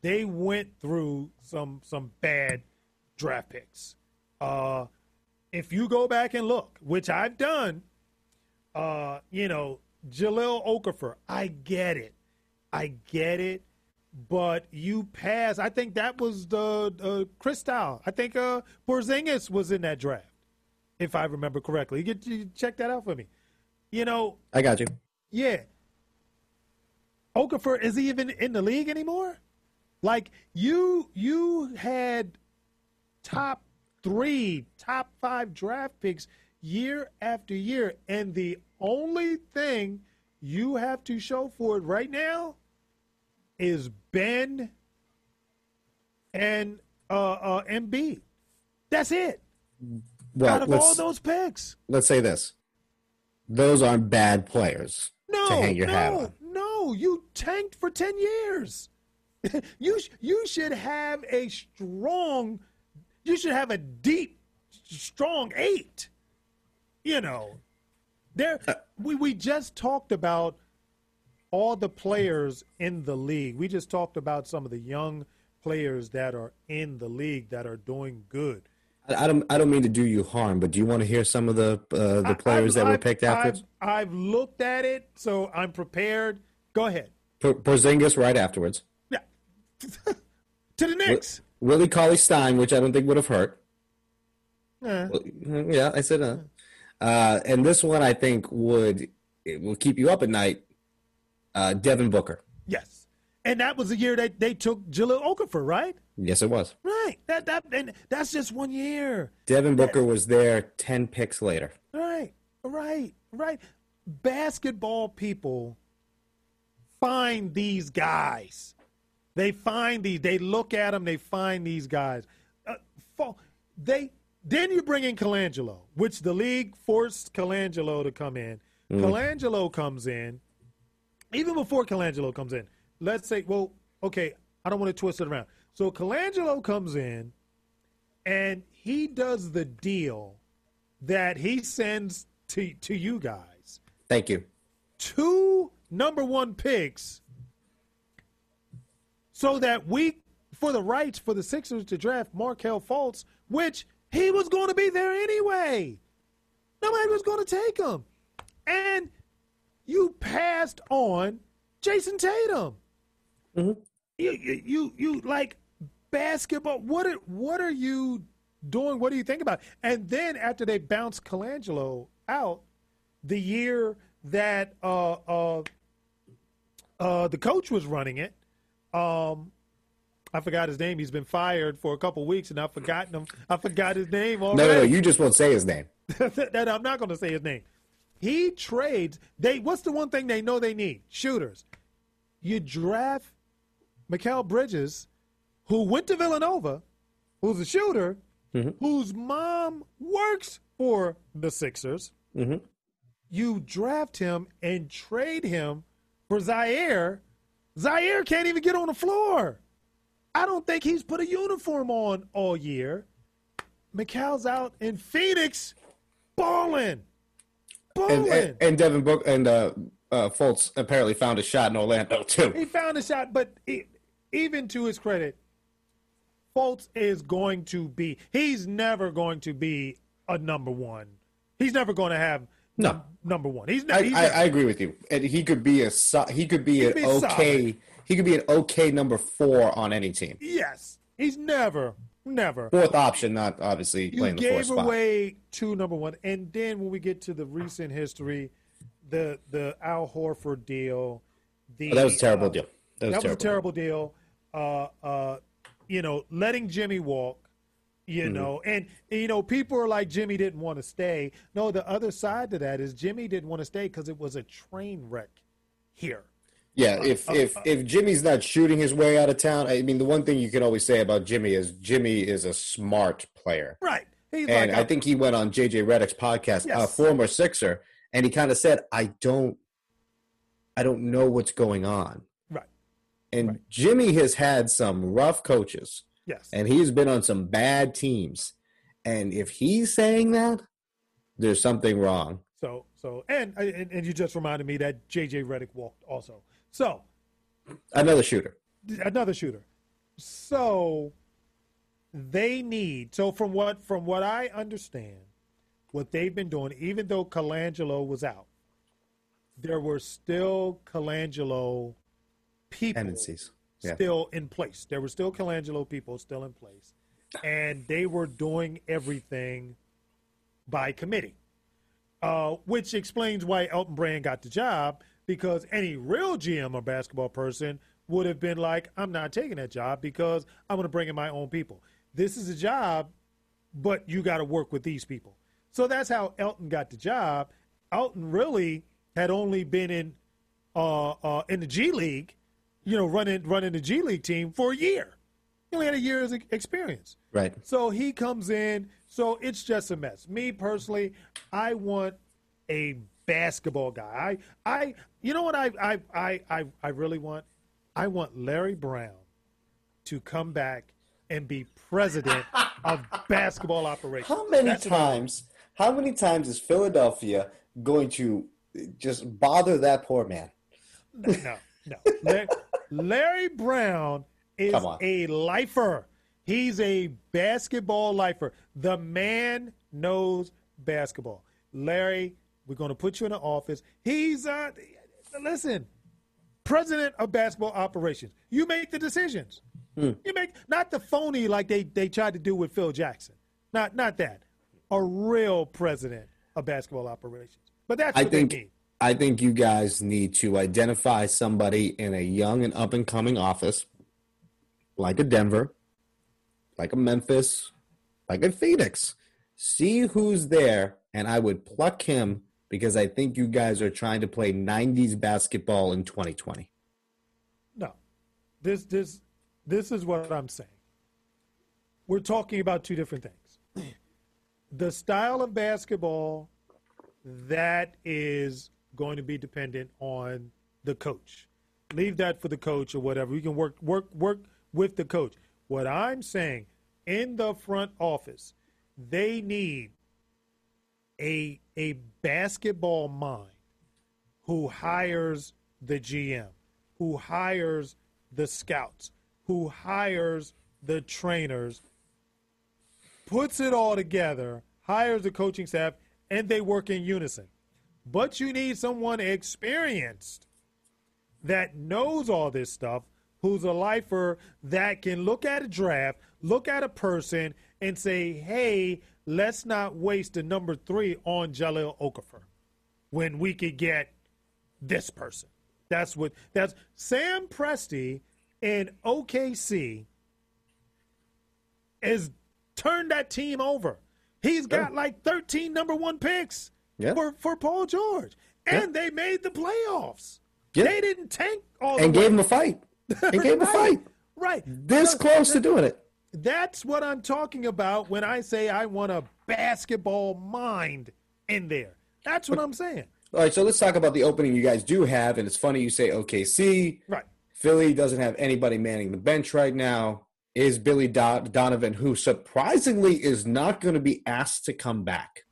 B: they went through some some bad draft picks. Uh, if you go back and look, which I've done, uh, you know, Jahlil Okafor, I get it. I get it. But you pass. I think that was the uh, Kristaps. I think uh, Porzingis was in that draft, if I remember correctly. You, get, you check that out for me. You know,
A: I got you.
B: Yeah. Okafor is he even in the league anymore? Like you, you had top three, top five draft picks year after year, and the only thing you have to show for it right now is Ben and uh, uh, Embiid. That's it.
A: Well,
B: Out of all those picks,
A: let's say this: those aren't bad players
B: no,
A: to hang your
B: no,
A: hat on.
B: no. You tanked for ten years. you you should have a strong. You should have a deep, strong eight. You know, there
A: Uh,
B: we we just talked about all the players in the league. We just talked about some of the young players that are in the league that are doing good.
A: I I don't. I don't mean to do you harm, but do you want to hear some of the uh, the players
B: I've-
A: that were picked afterwards?
B: I've, I've looked at it, so I'm prepared. Go ahead.
A: Por- Porzingis right afterwards.
B: Yeah. to the Knicks.
A: Willie Cauley Stein, which I don't think would have hurt. Yeah, I said uh. Uh, and this one I think would it will keep you up at night. Uh, Devin Booker.
B: Yes. And that was the year that they took Jahlil Okafor, right?
A: Yes, it was.
B: Right. That that and that's just one year.
A: Devin Booker was there ten picks later.
B: Right. Right. Right. Basketball people find these guys. They find these. They look at them. They find these guys. Uh, they then you bring in Colangelo, which the league forced Colangelo to come in. Colangelo comes in. Even before Colangelo comes in, let's say, well, okay, I don't want to twist it around. So Colangelo comes in, and he does the deal that he sends to to you guys
A: Thank you.
B: two number one picks so that we for the rights for the Sixers to draft Markelle Fultz, which he was going to be there anyway. Nobody was going to take him. And you passed on Jayson Tatum. You, you, you, you like basketball. What are, what are you doing? What do you think about? And then after they bounced Colangelo out, the year that uh, uh, uh, the coach was running it, um, I forgot his name. He's been fired for a couple weeks, and I've forgotten him. I forgot his name
A: No,
B: already.
A: no, no. You just won't say his name.
B: that I'm not going to say his name. He trades. They what's the one thing they know they need? Shooters. You draft Mikal Bridges, who went to Villanova, who's a shooter, whose mom works for the Sixers.
A: Mhm.
B: You draft him and trade him for Zhaire. Zhaire can't even get on the floor. I don't think he's put a uniform on all year. Mikal's out in Phoenix, balling, balling.
A: And, and, and Devin Book and uh, uh, Fultz apparently found a shot in Orlando too.
B: he found a shot, but he, even to his credit, Fultz is going to be. He's never going to be a number one. He's never going to have
A: No.
B: number one. He's,
A: I,
B: not. he's
A: I,
B: not-
A: I agree with you. And he could be a he could be an
B: be
A: okay he could be an okay number four on any team.
B: yes, he's never, never.
A: Fourth option, not obviously
B: You
A: playing the fourth
B: gave
A: spot.
B: away two number one, and then when we get to the recent history, the the Al Horford deal, the
A: Oh, that was a terrible
B: uh,
A: deal. That was,
B: that was a
A: terrible.
B: terrible deal. Uh, uh, you know, letting Jimmy walk. You
A: Mm-hmm.
B: know, and you know, people are like Jimmy didn't want to stay. No, the other side to that is Jimmy didn't want to stay because it was a train wreck here.
A: Yeah, if
B: uh,
A: if if Jimmy's not shooting his way out of town, I mean, the one thing you can always say about Jimmy is Jimmy is a smart player,
B: Right. He's
A: and
B: like,
A: I think he went on JJ Redick's podcast, a former Sixer, and he kind of said, "I don't, I don't know what's going on."
B: right.
A: And
B: Right.
A: Jimmy has had some rough coaches,
B: Yes.
A: and he's been on some bad teams. And if he's saying that, there's something wrong.
B: So so and and, and you just reminded me that JJ Redick walked also. So
A: Another shooter.
B: another shooter. So they need so from what from what I understand, what they've been doing, even though Colangelo was out, there were still Colangelo people
A: Tendencies. Yeah.
B: still in place. There were still Colangelo people still in place, and they were doing everything by committee, uh, which explains why Elton Brand got the job because any real GM or basketball person would have been like, I'm not taking that job because I'm going to bring in my own people. This is a job, but you got to work with these people. So that's how Elton got the job. Elton really had only been in uh, uh, in the G League, you know, running running the G League team for a year. He only had a year's experience.
A: Right.
B: So he comes in. So it's just a mess. Me personally, I want a basketball guy. I, I, you know what I, I, I, I, I really want? I want Larry Brown to come back and be president of basketball operations.
A: How many
B: That's what I want.
A: times? How many times is Philadelphia going to just bother that poor man?
B: No, no. Larry, Larry Brown is a lifer. He's a basketball lifer. The man knows basketball. Larry, we're going to put you in the office. He's uh listen, president of basketball operations. You make the decisions.
A: Hmm.
B: You make not the phony like they they tried to do with Phil Jackson. Not not that. A real president of basketball operations. But that's
A: I
B: what they
A: think
B: need.
A: I think you guys need to identify somebody in a young and up and coming office, like a Denver, like a Memphis, like a Phoenix. See who's there, and I would pluck him because I think you guys are trying to play '90s basketball in 2020.
B: No. This this this is what I'm saying. We're talking about two different things. The style of basketball that is going to be dependent on the coach. Leave that for the coach or whatever. We can work work work with the coach. What I'm saying in the front office, they need a a basketball mind who hires the GM, who hires the scouts, who hires the trainers, puts it all together, hires the coaching staff, and they work in unison. But you need someone experienced that knows all this stuff, who's a lifer that can look at a draft, look at a person, and say, hey, let's not waste the number three on Jahlil Okafor when we could get this person. That's what that's Sam Presti in OKC has turned that team over. He's got like 13 number one picks
A: Yeah.
B: for, for Paul George. And they made the playoffs.
A: Yeah.
B: They didn't tank all
A: And
B: way.
A: gave him a fight. And gave him a
B: Right.
A: fight.
B: Right.
A: This close to doing it.
B: That's what I'm talking about when I say I want a basketball mind in there. That's what I'm saying.
A: All right, so let's talk about the opening you guys do have. And it's funny you say OKC.
B: Right.
A: Philly doesn't have anybody manning the bench right now. Is Billy Do- Donovan, who surprisingly is not going to be asked to come back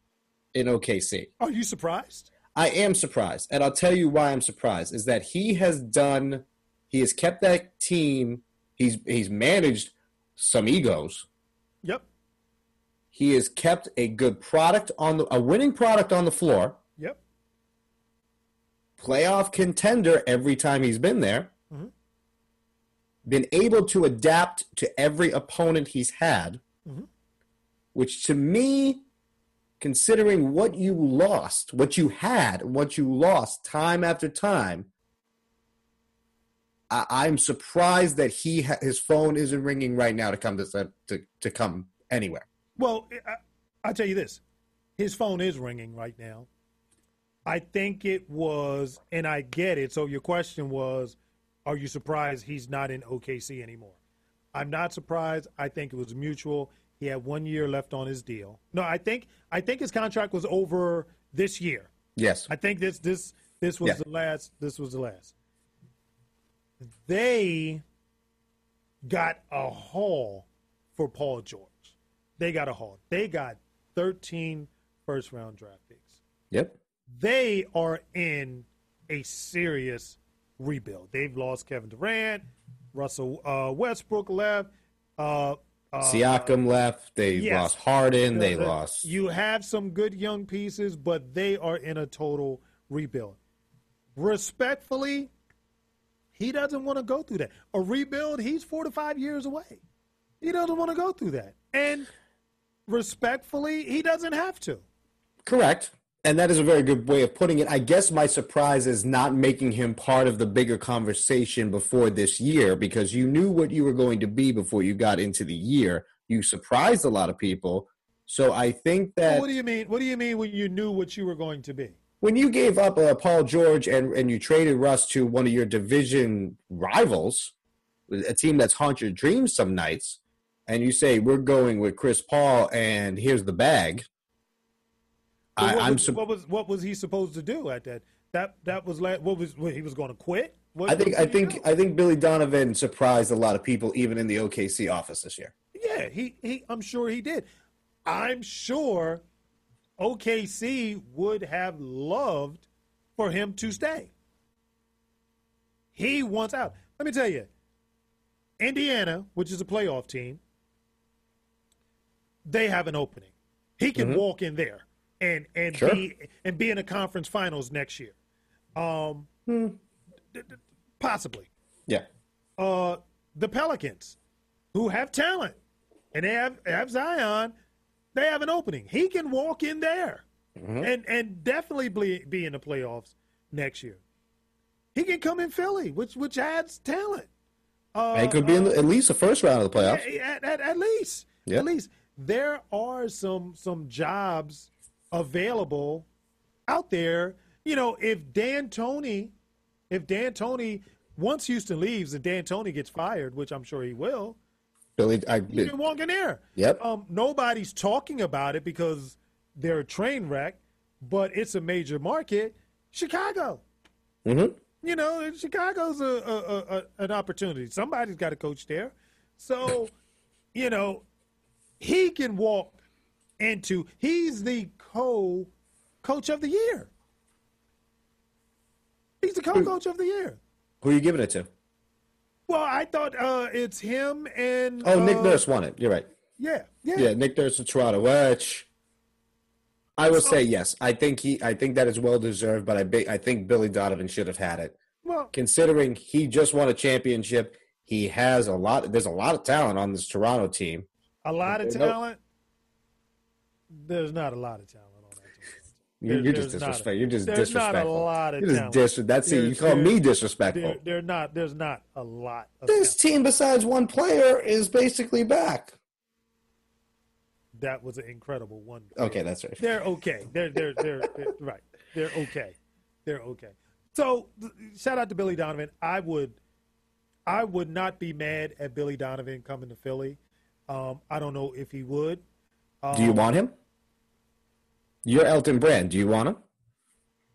A: in OKC.
B: Are you surprised?
A: I am surprised, and I'll tell you why I'm surprised. Is that he has done, he has kept that team. He's he's managed some egos.
B: Yep.
A: He has kept a good product on the a winning product on the floor.
B: Yep.
A: playoff contender every time he's been there.
B: Mhm.
A: Been able to adapt to every opponent he's had,
B: Mhm.
A: which to me, considering what you lost, what you had, what you lost time after time, I, I'm surprised that he ha- his phone isn't ringing right now to come to to, to come anywhere.
B: Well, I, tell you this his phone is ringing right now. I think it was, and I get it. So your question was, are you surprised he's not in OKC anymore? I'm not surprised. I think it was mutual. He had one year left on his deal. No, I think I think his contract was over this year.
A: Yes,
B: I think this this this was
A: Yeah.
B: the last. This was the last. They got a haul for Paul George. They got a haul. They got 13 first round draft picks.
A: yep,
B: They are in a serious rebuild. They've lost Kevin Durant. Russell uh, Westbrook left. Uh, uh,
A: Siakam left. They
B: yes.
A: lost Harden. They
B: the-
A: lost.
B: You have some good young pieces, but they are in a total rebuild. Respectfully, he doesn't want to go through that. A rebuild, he's four to five years away. He doesn't want to go through that. And respectfully, he doesn't have to.
A: Correct. And that is a very good way of putting it. I guess my surprise is not making him part of the bigger conversation before this year because you knew what you were going to be before you got into the year. You surprised a lot of people. So I think that
B: what do you mean? What do you mean when you knew what you were going to be?
A: when you gave up uh, Paul George and, and you traded Russ to one of your division rivals, a team that's haunt your dreams some nights, and you say we're going with Chris Paul and here's the bag. I,
B: what,
A: I'm
B: was,
A: sup-
B: what was what was he supposed to do at that? That that was la- what was what, he was going to quit. What,
A: I think I think
B: do?
A: I think Billy Donovan surprised a lot of people, even in the OKC office this year.
B: Yeah, he, he I'm sure he did. I'm sure OKC would have loved for him to stay. He wants out. Let me tell you, Indiana, which is a playoff team, they have an opening. He can mm-hmm. walk in there and and
A: Sure.
B: be and be in the conference finals next year. Um, d- d- possibly
A: Yeah,
B: uh, the Pelicans, who have talent and they have, have Zion, they have an opening. He can walk in there and and definitely be, be in the playoffs next year. He can come in Philly, which which adds talent. Uh,
A: he could be in the, at least the first round of the playoffs.
B: at, at, at least,
A: Yeah.
B: at least there are some some jobs available out there. You know, if D'Antoni, if D'Antoni once Houston leaves and D'Antoni gets fired, which I'm sure he will,
A: Billy, I,
B: he can walk in there.
A: Yep.
B: Um, nobody's talking about it because they're a train wreck, but it's a major market. Chicago.
A: Mhm.
B: You know, Chicago's a, a, a, a an opportunity. Somebody's got to coach there. So, you know, he can walk into. He's the co coach of the year. He's the co coach of the year.
A: who are you giving it to?
B: Well, I thought uh, it's him and.
A: Oh, Nick
B: uh,
A: Nurse won it. You're right.
B: Yeah, yeah.
A: Yeah, Nick Nurse of Toronto. Which I will say yes. I think he. I think that is well deserved. But I. I think Billy Donovan should have had it,
B: Well,
A: considering he just won a championship. He has a lot. There's a lot of talent on this Toronto team.
B: a lot of talent. There's not a lot of talent on that team.
A: You're, you're just
B: a-
A: disrespectful. You're just
B: there's not a
A: disrespectful.
B: lot of
A: You're just dis- That's it. You call me disrespectful.
B: There, not. There's not a lot of
A: this
B: talent.
A: team, besides one player, is basically back.
B: That was an incredible one.
A: Okay, that's right.
B: They're okay. They're they're they're, they're right. They're okay. They're okay. So shout out to Billy Donovan. I would I would not be mad at Billy Donovan coming to Philly. Um, I don't know if he would.
A: Do you want him? You're Elton Brand. Do you want him?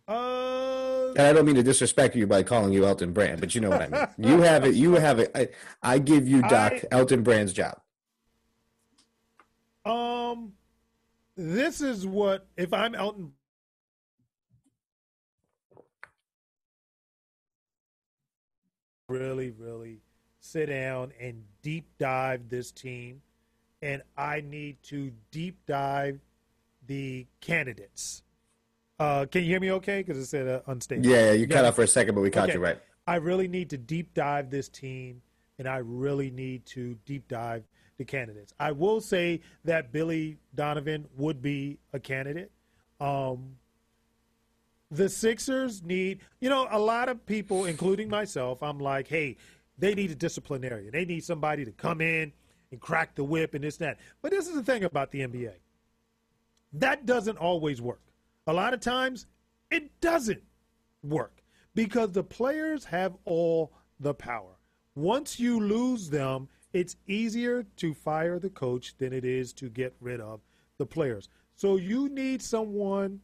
B: Uh,
A: And I don't mean to disrespect you by calling you Elton Brand, but you know what I mean. You have it. You have it. I, I give you Doc
B: I-
A: Elton Brand's job.
B: Um, this is what if I'm Elton. Really, really sit down and deep dive this team, and I need to deep dive the candidates. Uh, can you hear me okay? Because it said uh, unstable.
A: Yeah, yeah, you cut
B: Yeah.
A: out for a second, but we caught
B: Okay.
A: you right.
B: I really need to deep dive this team, and I really need to deep dive the candidates. I will say that Billy Donovan would be a candidate. Um, the Sixers need, you know, a lot of people, including myself, I'm like, hey, they need a disciplinarian. They need somebody to come in and crack the whip and this, that. But this is the thing about the NBA that doesn't always work. A lot of times, it doesn't work because the players have all the power. Once you lose them, it's easier to fire the coach than it is to get rid of the players. So you need someone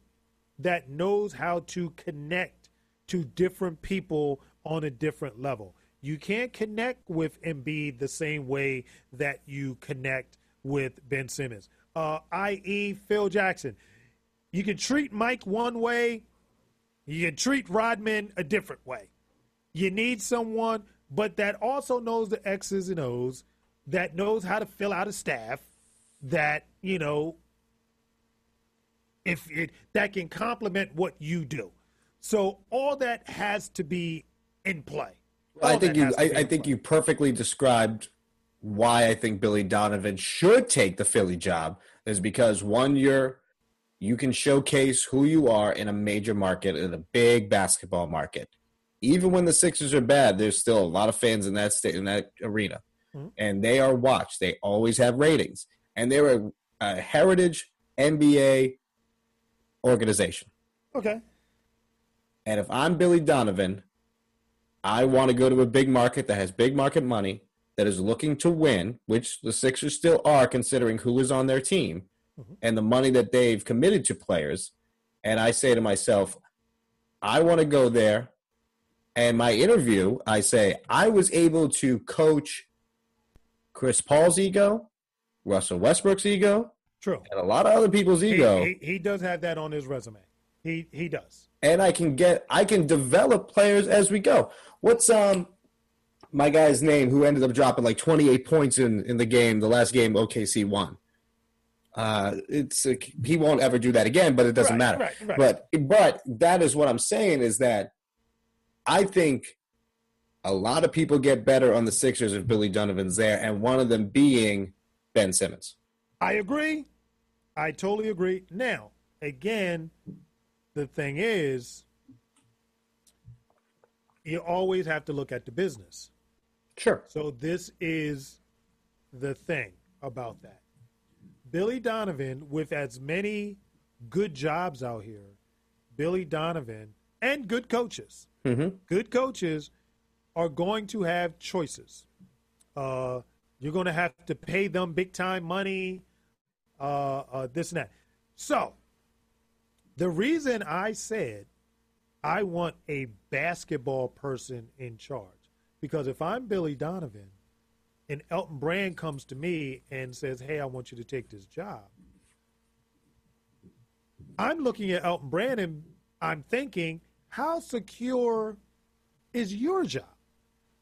B: that knows how to connect to different people on a different level. You can't connect with Embiid the same way that you connect with Ben Simmons, uh, i.e., Phil Jackson. You can treat Mike one way, you can treat Rodman a different way. You need someone but that also knows the X's and O's, that knows how to fill out a staff, that you know, if it that can complement what you do. So all that has to be in play.
A: I think you. I, I think you perfectly described why I think Billy Donovan should take the Philly job is because one, you're you can showcase who you are in a major market in a big basketball market. Even when the Sixers are bad, there's still a lot of fans in that state in that arena, mm-hmm. and they are watched. They always have ratings, and they're a, a heritage NBA organization.
B: Okay.
A: And if I'm Billy Donovan, I want to go to a big market that has big market money that is looking to win, which the Sixers still are considering who is on their team mm-hmm. and the money that they've committed to players. And I say to myself, I want to go there. And my interview, I say, I was able to coach Chris Paul's ego, Russell Westbrook's ego,
B: True.
A: And a lot of other people's ego.
B: He, he, he, does have that on his resume. He he does.
A: And I can get I can develop players as we go. What's um my guy's name who ended up dropping like 28 points in in the game, the last game OKC won. Uh, it's a, he won't ever do that again, but it doesn't
B: right,
A: matter.
B: Right, right.
A: But but that is what I'm saying is that I think a lot of people get better on the Sixers if Billy Donovan's there, and one of them being Ben Simmons.
B: I agree. I totally agree. Now, again, the thing is, you always have to look at the business.
A: Sure.
B: So this is the thing about that. Billy Donovan, with as many good jobs out here, Billy Donovan and good coaches,
A: mm-hmm.
B: good coaches are going to have choices. Uh, you're going to have to pay them big time money uh, uh, this and that. So, the reason I said I want a basketball person in charge, because if I'm Billy Donovan and Elton Brand comes to me and says, Hey, I want you to take this job, I'm looking at Elton Brand and I'm thinking, How secure is your job?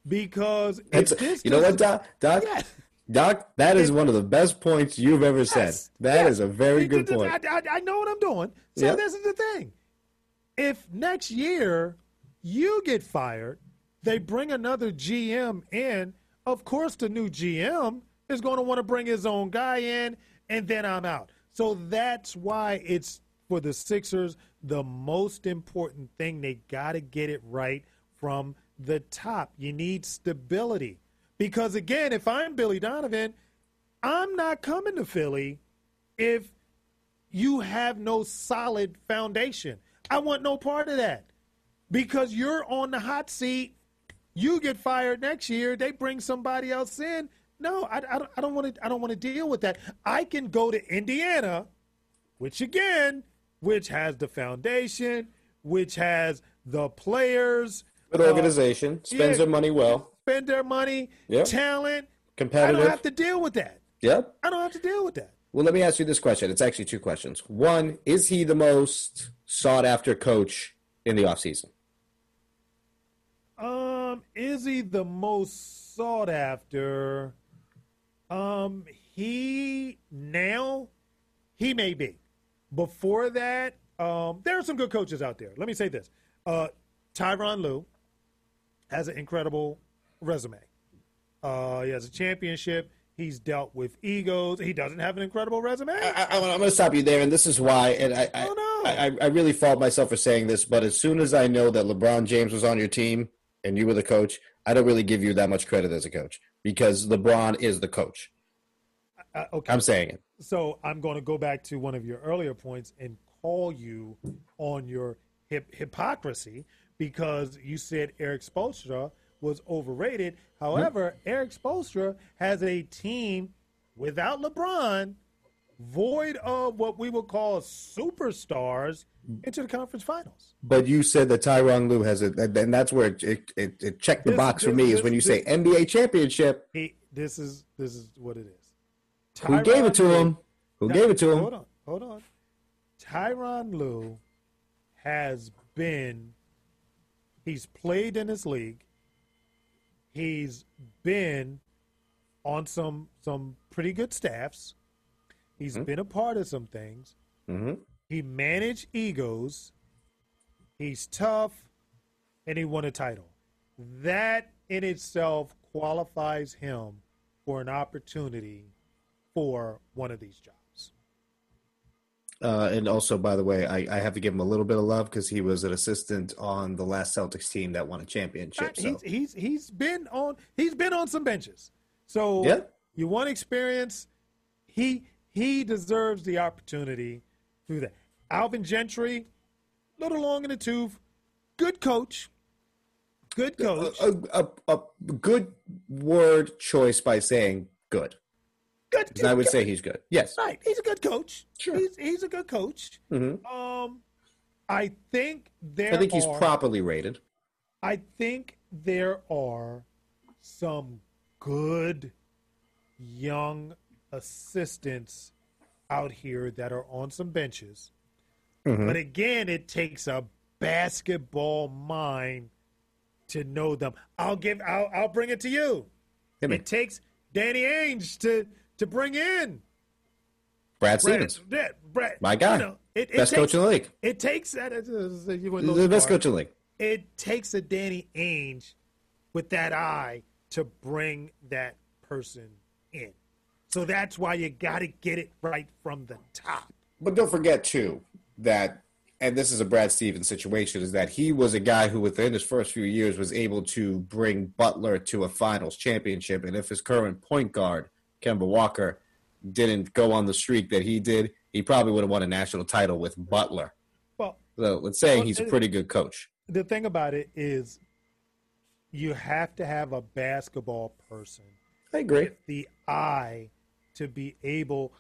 B: Because it's
A: you know what, Doc? Doc yes. Doc, that is one of the best points you've ever yes, said. That yes. is a very good point.
B: I, I, I, know what I'm doing. So yep. this is the thing. If next year you get fired, they bring another GM in, of course the new GM is going to want to bring his own guy in, and then I'm out. So that's why it's for the Sixers the most important thing. They got to get it right from the top. You need stability. Because again, if I'm Billy Donovan, I'm not coming to Philly if you have no solid foundation. I want no part of that. Because you're on the hot seat, you get fired next year, they bring somebody else in. No, I, I, I don't want to. I don't want to deal with that. I can go to Indiana, which again, which has the foundation, which has the players,
A: good organization, uh, spends yeah, their money well
B: spend their money, talent.
A: Competitive.
B: I don't have to deal with that.
A: Yep.
B: I don't have to deal with that.
A: Well, let me ask you this question. It's actually two questions. One, is he the most sought after coach in the offseason?
B: Um, is he the most sought after? Um, he now he may be. Before that, um, there are some good coaches out there. Let me say this. Uh, Tyronn Lue has an incredible resume. Uh, he has a championship. He's dealt with egos. He doesn't have an incredible resume.
A: I, am going to stop you there, and this is why. And I, I,
B: oh,
A: no. I, I really fault myself for saying this, but as soon as I know that LeBron James was on your team and you were the coach, I don't really give you that much credit as a coach because LeBron is the coach.
B: Uh, okay.
A: I'm saying it.
B: So I'm going to go back to one of your earlier points and call you on your hip- hypocrisy because you said Erik Spoelstra – was overrated. However, mm-hmm. Erik Spoelstra has a team without LeBron, void of what we would call superstars, into the conference finals.
A: But you said that Tyronn Lue has it, and that's where it, it, it checked the this, box this, for me. This, is when you say NBA championship.
B: He, this is this is what it is.
A: Tyronn Who gave it to him? Who gave it to him?
B: Hold on, hold on. Tyronn Lue has been. He's played in his league He's been on some some pretty good staffs. He's
A: Mhm.
B: been a part of some things.
A: hmm
B: He managed egos. He's tough, and he won a title. That in itself qualifies him for an opportunity for one of these jobs.
A: Uh, and also, by the way, I, I have to give him a little bit of love because he was an assistant on the last Celtics team that won a championship. So
B: He's he's he's been on he's been on some benches. So
A: Yeah.
B: you want experience. He he deserves the opportunity through that. Alvin Gentry, little long in the tooth, good coach. Good coach.
A: a, a, a, a good word choice by saying good.
B: good.
A: I would say he's good. Yes.
B: right. He's a good coach.
A: Sure.
B: He's he's a good coach.
A: hmm
B: Um, I think there.
A: I think he's
B: are,
A: properly rated.
B: I think there are some good young assistants out here that are on some benches.
A: Mhm.
B: But again, it takes a basketball mind to know them. I'll give I'll I'll bring it to you.
A: Hit me.
B: It takes Danny Ainge to to bring in
A: Brad Stevens,
B: Brad, Brad,
A: My guy.
B: you know, it, it
A: best
B: takes,
A: coach in the league.
B: It takes that. uh, you went
A: The best coach in the league.
B: It takes a Danny Ainge with that eye to bring that person in. So that's why you got to get it right from the top.
A: But don't forget too that, and this is a Brad Stevens situation, is that he was a guy who, within his first few years, was able to bring Butler to a Finals championship. And if his current point guard, Kemba Walker, didn't go on the streak that he did, he probably would have won a national title with Butler.
B: Well,
A: So let's say
B: Well,
A: he's a pretty good coach.
B: the thing about it is, you have to have a basketball person
A: I agree.
B: with the eye to be able.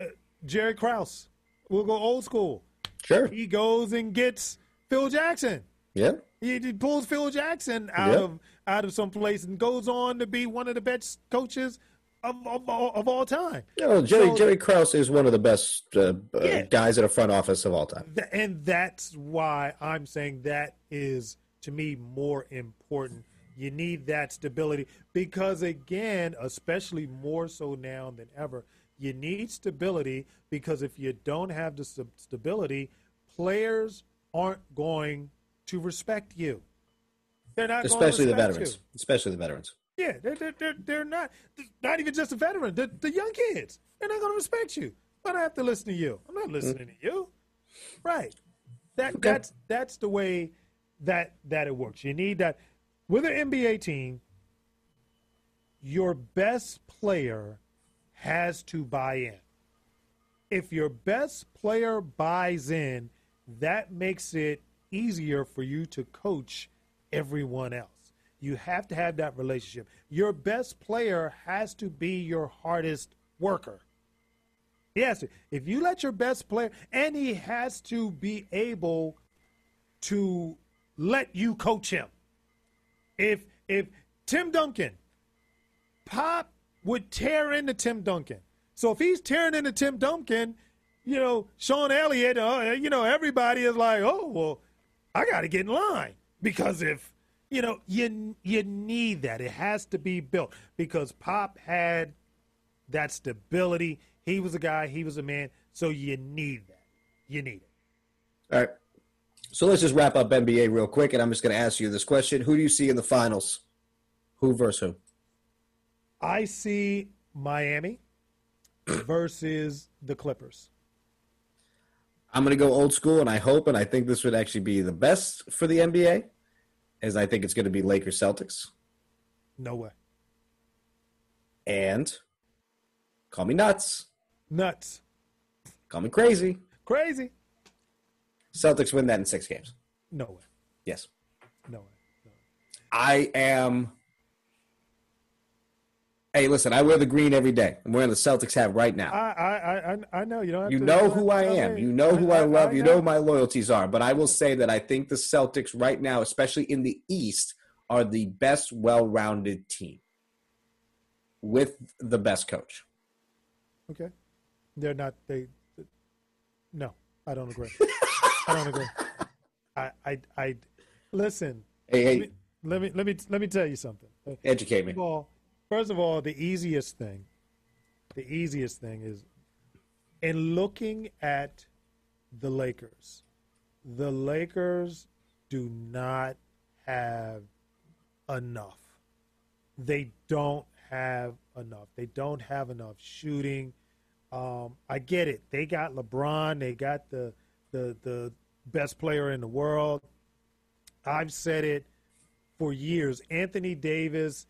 B: Uh, Jerry Krause, we'll go old school.
A: Sure.
B: He goes and gets Phil Jackson.
A: Yeah.
B: He, he pulls Phil Jackson out
A: Yep.
B: of out of some place and goes on to be one of the best coaches of of, of, of all time.
A: You know, Jerry
B: So-
A: Jerry Krause is one of the best uh, uh,
B: Yeah.
A: guys at a front office of all time.
B: And that's why I'm saying that is to me more important. You need that stability because again, especially more so now than ever, you need stability because if you don't have the stability, players aren't going to respect you. They're not going to
A: Especially the veterans.
B: you.
A: Especially the veterans.
B: Yeah, they're, they're, they're, they're not not even just the veteran. The, the young kids, they're not going to respect you. But I have to listen to you. I'm not listening to you. Right. That
A: Okay.
B: that's that's the way that that it works. You need that with an NBA team. Your best player has to buy in. If your best player buys in, that makes it easier for you to coach everyone else. You have to have that relationship. Your best player has to be your hardest worker. Yes. If you let your best player, and he has to be able to let you coach him. If if Tim Duncan, Pop would tear into Tim Duncan. So if he's tearing into Tim Duncan, you know Sean Elliott, uh, you know everybody is like, oh well, I got to get in line because if you know you you need that, it has to be built because Pop had that stability. He was a guy. He was a man. So you need that. You need it.
A: All right. So let's just wrap up NBA real quick, and I'm just going to ask you this question: Who do you see in the finals? Who versus who?
B: I see Miami versus the Clippers.
A: I'm going to go old school, and I hope, and I think this would actually be the best for the NBA, as I think it's going to be Lakers Celtics,
B: No way.
A: and call me nuts,
B: Nuts.
A: call me crazy.
B: Crazy.
A: Celtics win that in six games.
B: No way.
A: Yes,
B: No way. No way.
A: I am. Hey, listen, I wear the green every day. I'm wearing the Celtics hat right now.
B: I, I, I, I know you don't have
A: You know who I am. You know who I love. You know who
B: my.
A: my loyalties are. But I will say that I think the Celtics right now, especially in the East, are the best well-rounded team with the best coach.
B: Okay. They're not. They. No, I don't agree. I don't agree. I, I, I. Listen.
A: Hey, hey,
B: let me let me let me tell you something.
A: Educate me.
B: First of all, first of all, the easiest thing, the easiest thing is in looking at the Lakers. The Lakers do not have enough. They don't have enough. They don't have enough shooting. Um, I get it. They got LeBron. They got the the the best player in the world. I've said it for years. Anthony Davis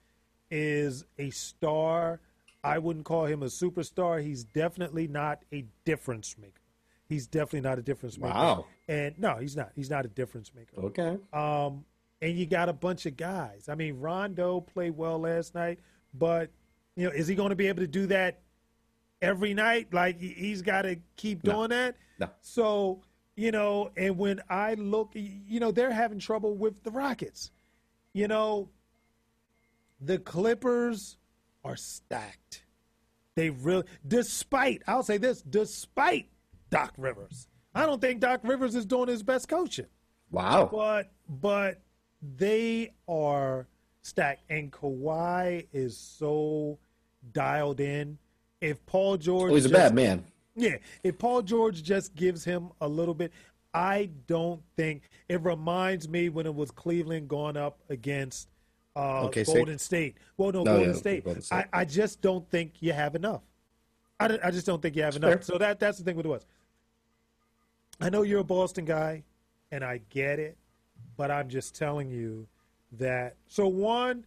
B: is a star. I wouldn't call him a superstar. He's definitely not a difference maker. He's definitely not a difference maker.
A: Wow.
B: And no, he's not. He's not a difference maker.
A: Okay.
B: Um, and you got a bunch of guys. I mean, Rondo played well last night, but you know, is he going to be able to do that every night? Like he's got to keep
A: No.
B: doing that.
A: No.
B: So you know, and when I look, you know, they're having trouble with the Rockets. You know, the Clippers are stacked. They really, despite I'll say this, despite Doc Rivers, I don't think Doc Rivers is doing his best coaching
A: Wow.
B: but but they are stacked, and Kawhi is so dialed in. If Paul George,
A: Oh, he's a
B: just-
A: bad man.
B: Yeah. If Paul George just gives him a little bit, I don't think it reminds me when it was Cleveland going up against uh,
A: Okay,
B: Golden State. Well, no,
A: No,
B: Golden,
A: yeah,
B: State.
A: Golden State.
B: I, I just don't think you have enough. I, I just don't think you have enough.
A: fair.
B: So that that's the thing with the West. I know you're a Boston guy, and I get it, but I'm just telling you that. So one,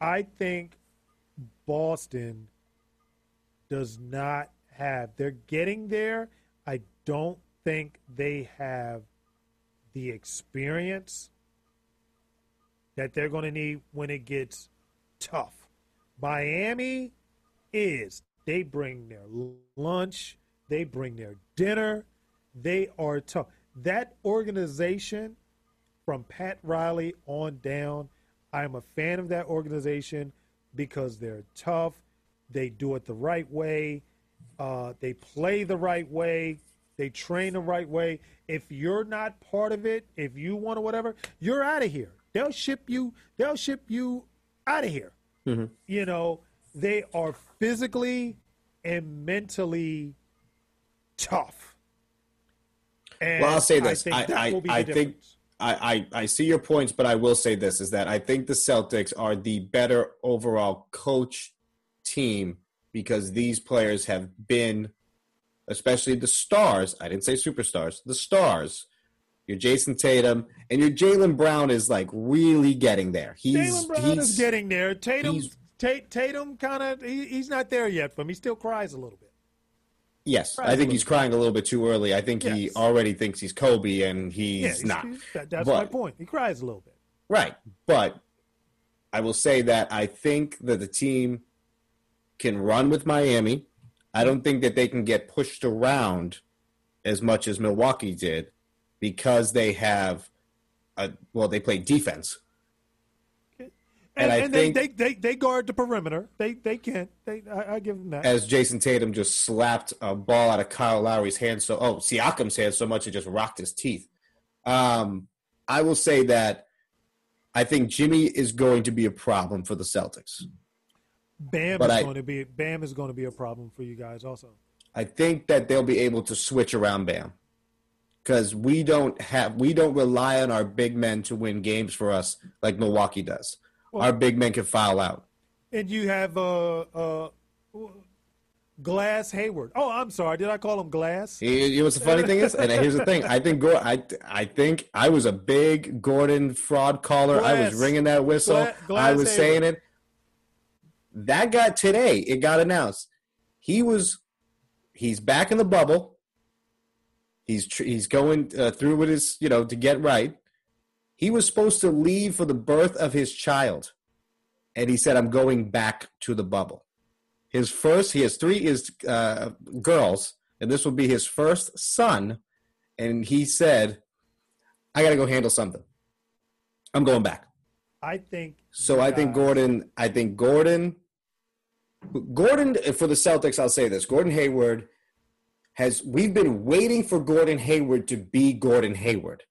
B: I think Boston does not have. They're getting there. I don't think they have the experience that they're going to need when it gets tough. Miami is they bring their lunch, they bring their dinner, they are tough. That organization from Pat Riley on down, I'm a fan of that organization because they're tough, they do it the right way, uh, they play the right way, they train the right way. If you're not part of it, if you want to whatever, you're out of here. They'll ship you. They'll ship you out of here. You know, they are physically and mentally tough. And
A: Well, I'll say this.
B: think
A: I,
B: that
A: I,
B: will be
A: I
B: the
A: think. I, I, I see your points, but I will say this is that I think the Celtics are the better overall coach team because these players have been, especially the stars. I didn't say superstars, the stars. Your Jayson Tatum and your Jaylen Brown is like really getting there. He's
B: Jaylen Brown
A: he's,
B: is getting there. Tatum, Ta- Tatum, kind of, he, he's not there yet. For him, he still cries a little bit.
A: Yes, I think he's crying a little bit too early. I think he already thinks he's Kobe and he's
B: yeah, he's-
A: not.
B: he's- that- that's
A: But-
B: my point. He cries a little bit.
A: Right. But I will say that I think that the team can run with Miami. I don't think that they can get pushed around as much as Milwaukee did because they have a well, they play defense.
B: And,
A: And I
B: and
A: think-
B: they, they, they, guard the perimeter. They they can. They I, I give them that.
A: As Jayson Tatum just slapped a ball out of Kyle Lowry's hand, so oh Siakam's hand so much it just rocked his teeth. Um, I will say that I think Jimmy is going to be a problem for the Celtics.
B: Bam
A: but
B: is
A: I-
B: going to be Bam is going to be a problem for you guys also.
A: I think that they'll be able to switch around Bam because we don't have we don't rely on our big men to win games for us like Milwaukee does. our big men can foul out.
B: And you have uh uh Glass Hayward. Oh, I'm sorry. Did I call him Glass?
A: You you know what's the funny thing is, and here's the thing: I think Gor- I I think I was a big Gordon fraud caller. I was ringing that whistle.
B: Glass
A: I was
B: Hayward.
A: saying it. That got today. It got announced. He was he's back in the bubble. He's tr- he's going uh, through with his you know to get right. He was supposed to leave for the birth of his child, and he said, "I'm going back to the bubble." His first, he has three is uh, girls, and this will be his first son. And he said, "I got to go handle something. I'm going back."
B: I think
A: So I think Gordon. I think Gordon. Gordon for the Celtics. I'll say this: Gordon Hayward has. We've been waiting for Gordon Hayward to be Gordon Hayward.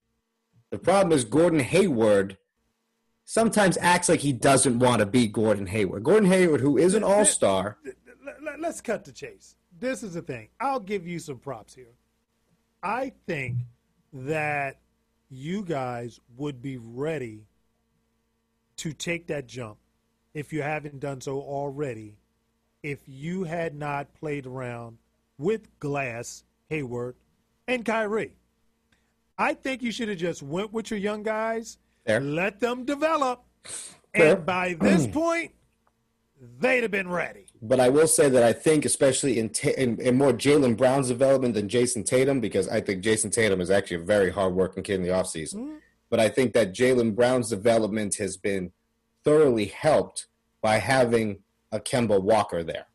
A: The problem is Gordon Hayward sometimes acts like he doesn't want to be Gordon Hayward. Gordon Hayward, who is an all star.
B: Let's cut to chase. This is the thing. I'll give you some props here. I think that you guys would be ready to take that jump if you haven't done so already if you had not played around with Glass, Hayward, and Kyrie. I think you should have just went with your young guys, Fair. let them develop, Fair. and by this point, they'd have been ready.
A: But I will say that I think, especially in in, in, more Jaylen Brown's development than Jayson Tatum, because I think Jayson Tatum is actually a very hardworking kid in the offseason. Mm-hmm. But I think that Jaylen Brown's development has been thoroughly helped by having a Kemba Walker there.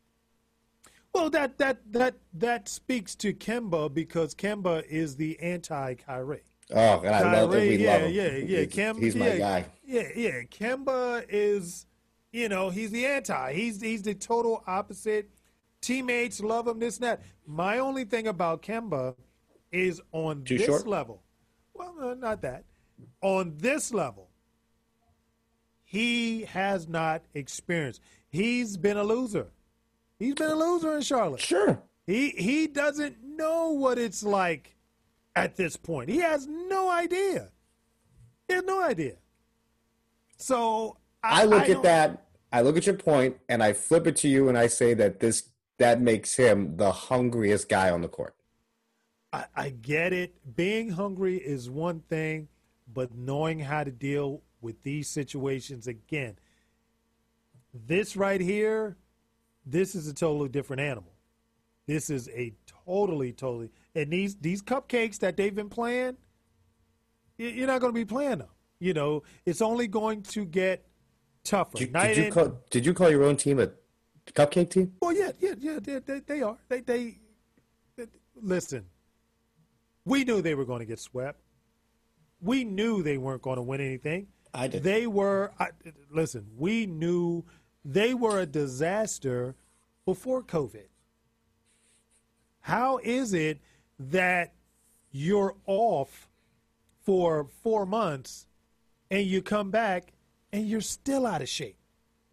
B: Well, that that that that speaks to Kemba because Kemba is the anti Kyrie.
A: Oh, and I Kyrie, love it. We
B: yeah,
A: love him.
B: yeah, yeah. Kemba,
A: he's my
B: yeah,
A: guy.
B: Yeah, yeah. Kemba is, you know, he's the anti. He's he's the total opposite. Teammates love him. This and that. My only thing about Kemba is on
A: Too
B: this
A: short?
B: level. Well, no, not that. On this level, he has not experienced. He's been a loser. He's been a loser in Charlotte.
A: Sure.
B: He he doesn't know what it's like at this point. He has no idea. He has no idea. So
A: I, I look I at that. I look at your point, and I flip it to you, and I say that this that makes him the hungriest guy on the court.
B: I, I get it. Being hungry is one thing, but knowing how to deal with these situations again. This right here this is a totally different animal. This is a totally, totally, and these these cupcakes that they've been playing, you're not going to be playing them. You know, it's only going to get tougher.
A: Did, did you, call, did you call your own team a cupcake team?
B: Well, yeah, yeah, yeah, they, they, they are. They, they, they, listen. We knew they were going to get swept. We knew they weren't going to win anything.
A: I did.
B: They were. I, listen, we knew they were a disaster before COVID. How is it that you're off for four months and you come back and you're still out of shape?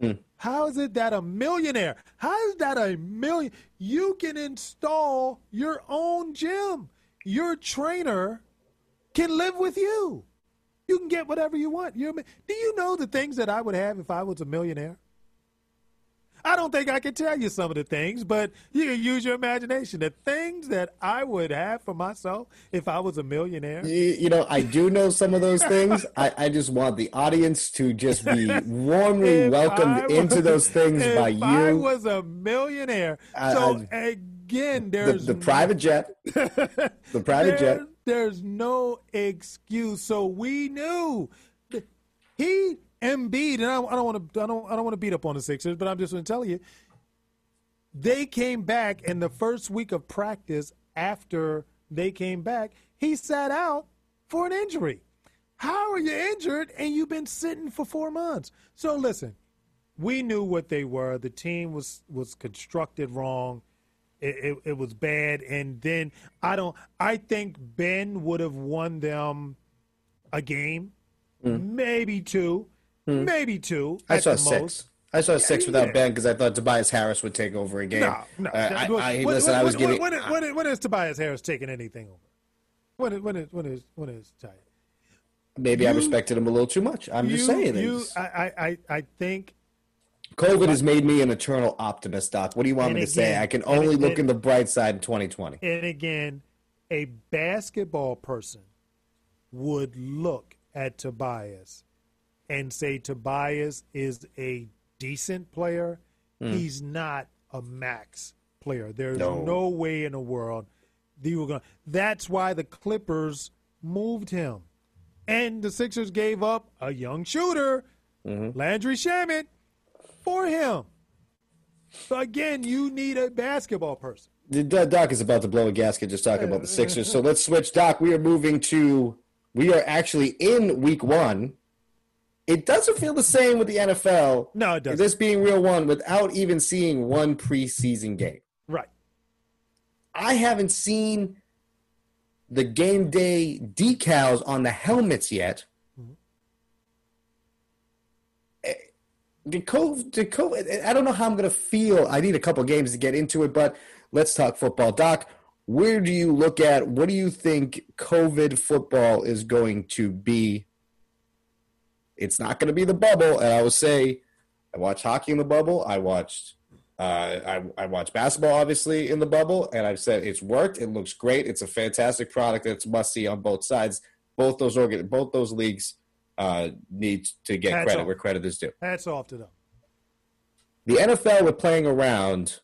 B: Mm. How is it that a millionaire, how is that a million? You can install your own gym. Your trainer can live with you. You can get whatever you want. You're, do you know the things that I would have if I was a millionaire? I don't think I can tell you some of the things, but you can use your imagination. The things that I would have for myself if I was a millionaire.
A: You, you know, I do know some of those things. I, I, just want the audience to just be warmly welcomed was, into those things by you. If I
B: was a millionaire. so again, there's
A: the, the private jet. the private
B: there,
A: jet.
B: There's no excuse. So we knew he Embiid, and I, I don't want to, I don't, I don't want to beat up on the Sixers, but I'm just going to tell you, they came back in the first week of practice after they came back. He sat out for an injury. How are you injured and you've been sitting for four months? So listen, we knew what they were. The team was was constructed wrong. It, it, was bad, and then I don't. I think Ben would have won them a game, mm. maybe two. Hmm. Maybe two.
A: I saw
B: six.
A: Most. I saw six yeah, without yeah. Ben because I thought Tobias Harris would take over a game. No,
B: no. Uh, I, I, when, listen, when, I was when, giving. When, when, when is Tobias Harris taking anything over? When is when is when is when is Tobias?
A: Maybe you, I respected him a little too much. I'm you, just saying.
B: You, I, I, I think.
A: COVID has made me an eternal optimist, Doc. What do you want me to say? I can only and, look in the bright side in 2020.
B: And again, a basketball person would look at Tobias and say Tobias is a decent player, mm. he's not a max player. There's no, no way in the world they were going. That's why the Clippers moved him, and the Sixers gave up a young shooter, mm-hmm. Landry Shamet, for him. So again, you need a basketball person.
A: Doc is about to blow a gasket just talking about the Sixers. So let's switch. Doc, we are moving to. We are actually in week one it doesn't feel the same with the NFL.
B: No, it doesn't.
A: This being real one without even seeing one preseason game.
B: Right.
A: I haven't seen the game day decals on the helmets yet. The COVID, the COVID, I don't know how I'm going to feel. I need a couple games to get into it, but let's talk football. Doc, where do you look at? What do you think COVID football is going to be? It's not going to be the bubble, and I will say, I watched hockey in the bubble. I watched, uh, I, I watched basketball obviously in the bubble, and I've said it's worked. It looks great. It's a fantastic product. It's must see on both sides. Both those organ, both those leagues uh, need to get Hats credit off. where credit is due.
B: Hats off to them.
A: The NFL, we're playing around.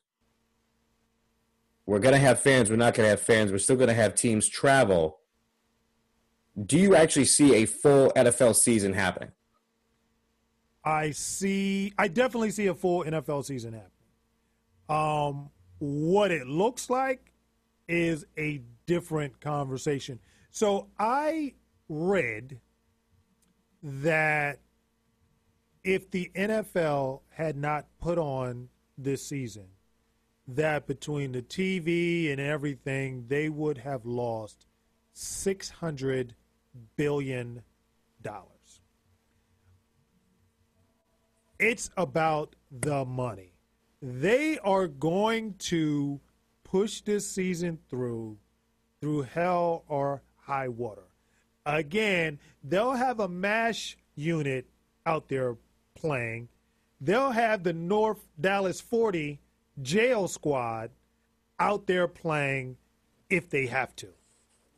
A: We're going to have fans. We're not going to have fans. We're still going to have teams travel. Do you actually see a full NFL season happening?
B: I see. I definitely see a full NFL season happening. Um, what it looks like is a different conversation. So I read that if the NFL had not put on this season, that between the TV and everything, they would have lost six hundred billion dollars. It's about the money. They are going to push this season through through hell or high water. Again, they'll have a MASH unit out there playing. They'll have the North Dallas 40 jail squad out there playing if they have to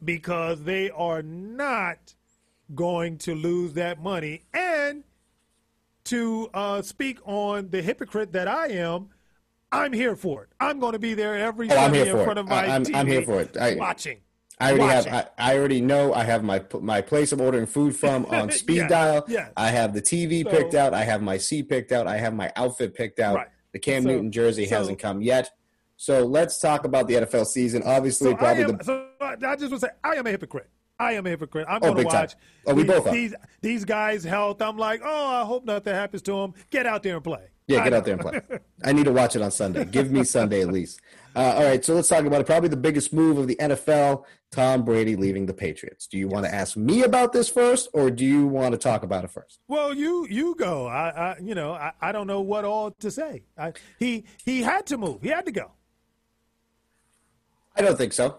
B: because they are not going to lose that money. And to uh, speak on the hypocrite that I am, I'm here for it. I'm going to be there every oh, Sunday in front it. of my
A: I'm,
B: TV
A: I'm here for it. I,
B: watching.
A: I already have. I, I, already know. I have my my place of ordering food from on speed yeah, dial. Yeah. I have the TV so, picked out. I have my seat picked out. I have my outfit picked out. Right. The Cam so, Newton jersey so, hasn't come yet. So let's talk about the NFL season. Obviously, probably
B: am,
A: the.
B: So I just want to say I am a hypocrite. I am a hypocrite. I'm oh, going to watch.
A: Time. Oh, we
B: these,
A: both are.
B: These, these guys' health. I'm like, oh, I hope nothing happens to them. Get out there and play.
A: Yeah, get out there and play. I need to watch it on Sunday. Give me Sunday at least. Uh, all right, so let's talk about it. Probably the biggest move of the NFL: Tom Brady leaving the Patriots. Do you want to ask me about this first, or do you want to talk about it first?
B: Well, you you go. I, I you know I, I don't know what all to say. I, he he had to move. He had to go.
A: I don't think so.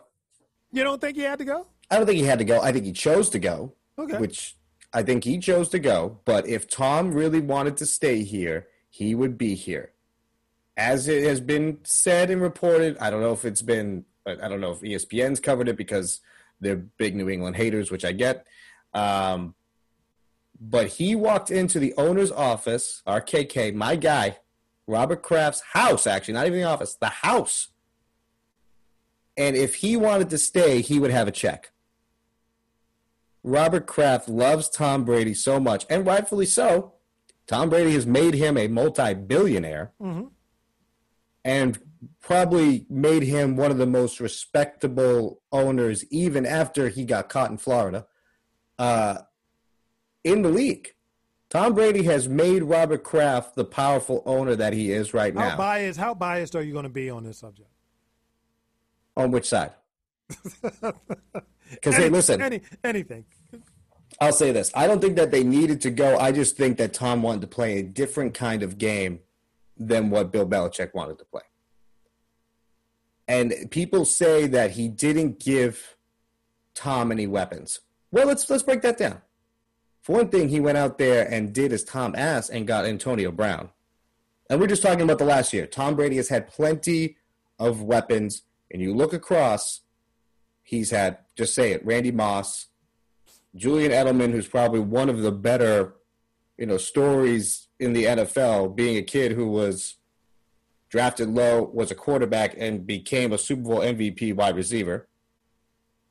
B: You don't think he had to go?
A: I don't think he had to go. I think he chose to go. Okay. Which I think he chose to go. But if Tom really wanted to stay here, he would be here. As it has been said and reported, I don't know if it's been, I don't know if ESPN's covered it because they're big New England haters, which I get. Um, but he walked into the owner's office, RKK, my guy, Robert Kraft's house, actually, not even the office, the house. And if he wanted to stay, he would have a check. Robert Kraft loves Tom Brady so much, and rightfully so. Tom Brady has made him a multi billionaire mm-hmm. And probably made him one of the most respectable owners, even after he got caught in Florida, uh, in the league. Tom Brady has made Robert Kraft the powerful owner that he is right now. how.
B: Biased, how biased are you going to be on this subject?
A: On which side? Because hey, listen,
B: any, anything.
A: I'll say this: I don't think that they needed to go. I just think that Tom wanted to play a different kind of game than what Bill Belichick wanted to play. And people say that he didn't give Tom any weapons. Well, let's let's break that down. For one thing, he went out there and did as Tom asked and got Antonio Brown. And we're just talking about the last year. Tom Brady has had plenty of weapons, and you look across He's had, just say it, Randy Moss, Julian Edelman, who's probably one of the better, you know, stories in the NFL, being a kid who was drafted low, was a quarterback, and became a Super Bowl MVP wide receiver.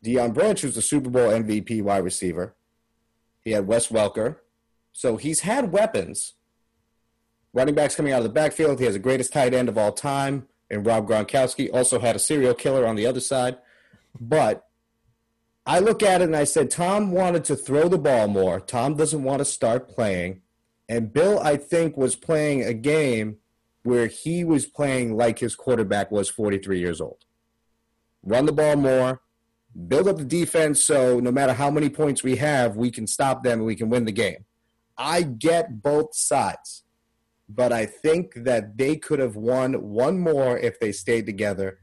A: Deion Branch was a Super Bowl MVP wide receiver. He had Wes Welker. So he's had weapons. Running backs coming out of the backfield. He has the greatest tight end of all time and Rob Gronkowski. Also had a serial killer on the other side. But I look at it and I said, Tom wanted to throw the ball more. Tom doesn't want to start playing. And Bill, I think, was playing a game where he was playing like his quarterback was 43 years old. Run the ball more, build up the defense so no matter how many points we have, we can stop them and we can win the game. I get both sides. but I think that they could have won one more if they stayed together.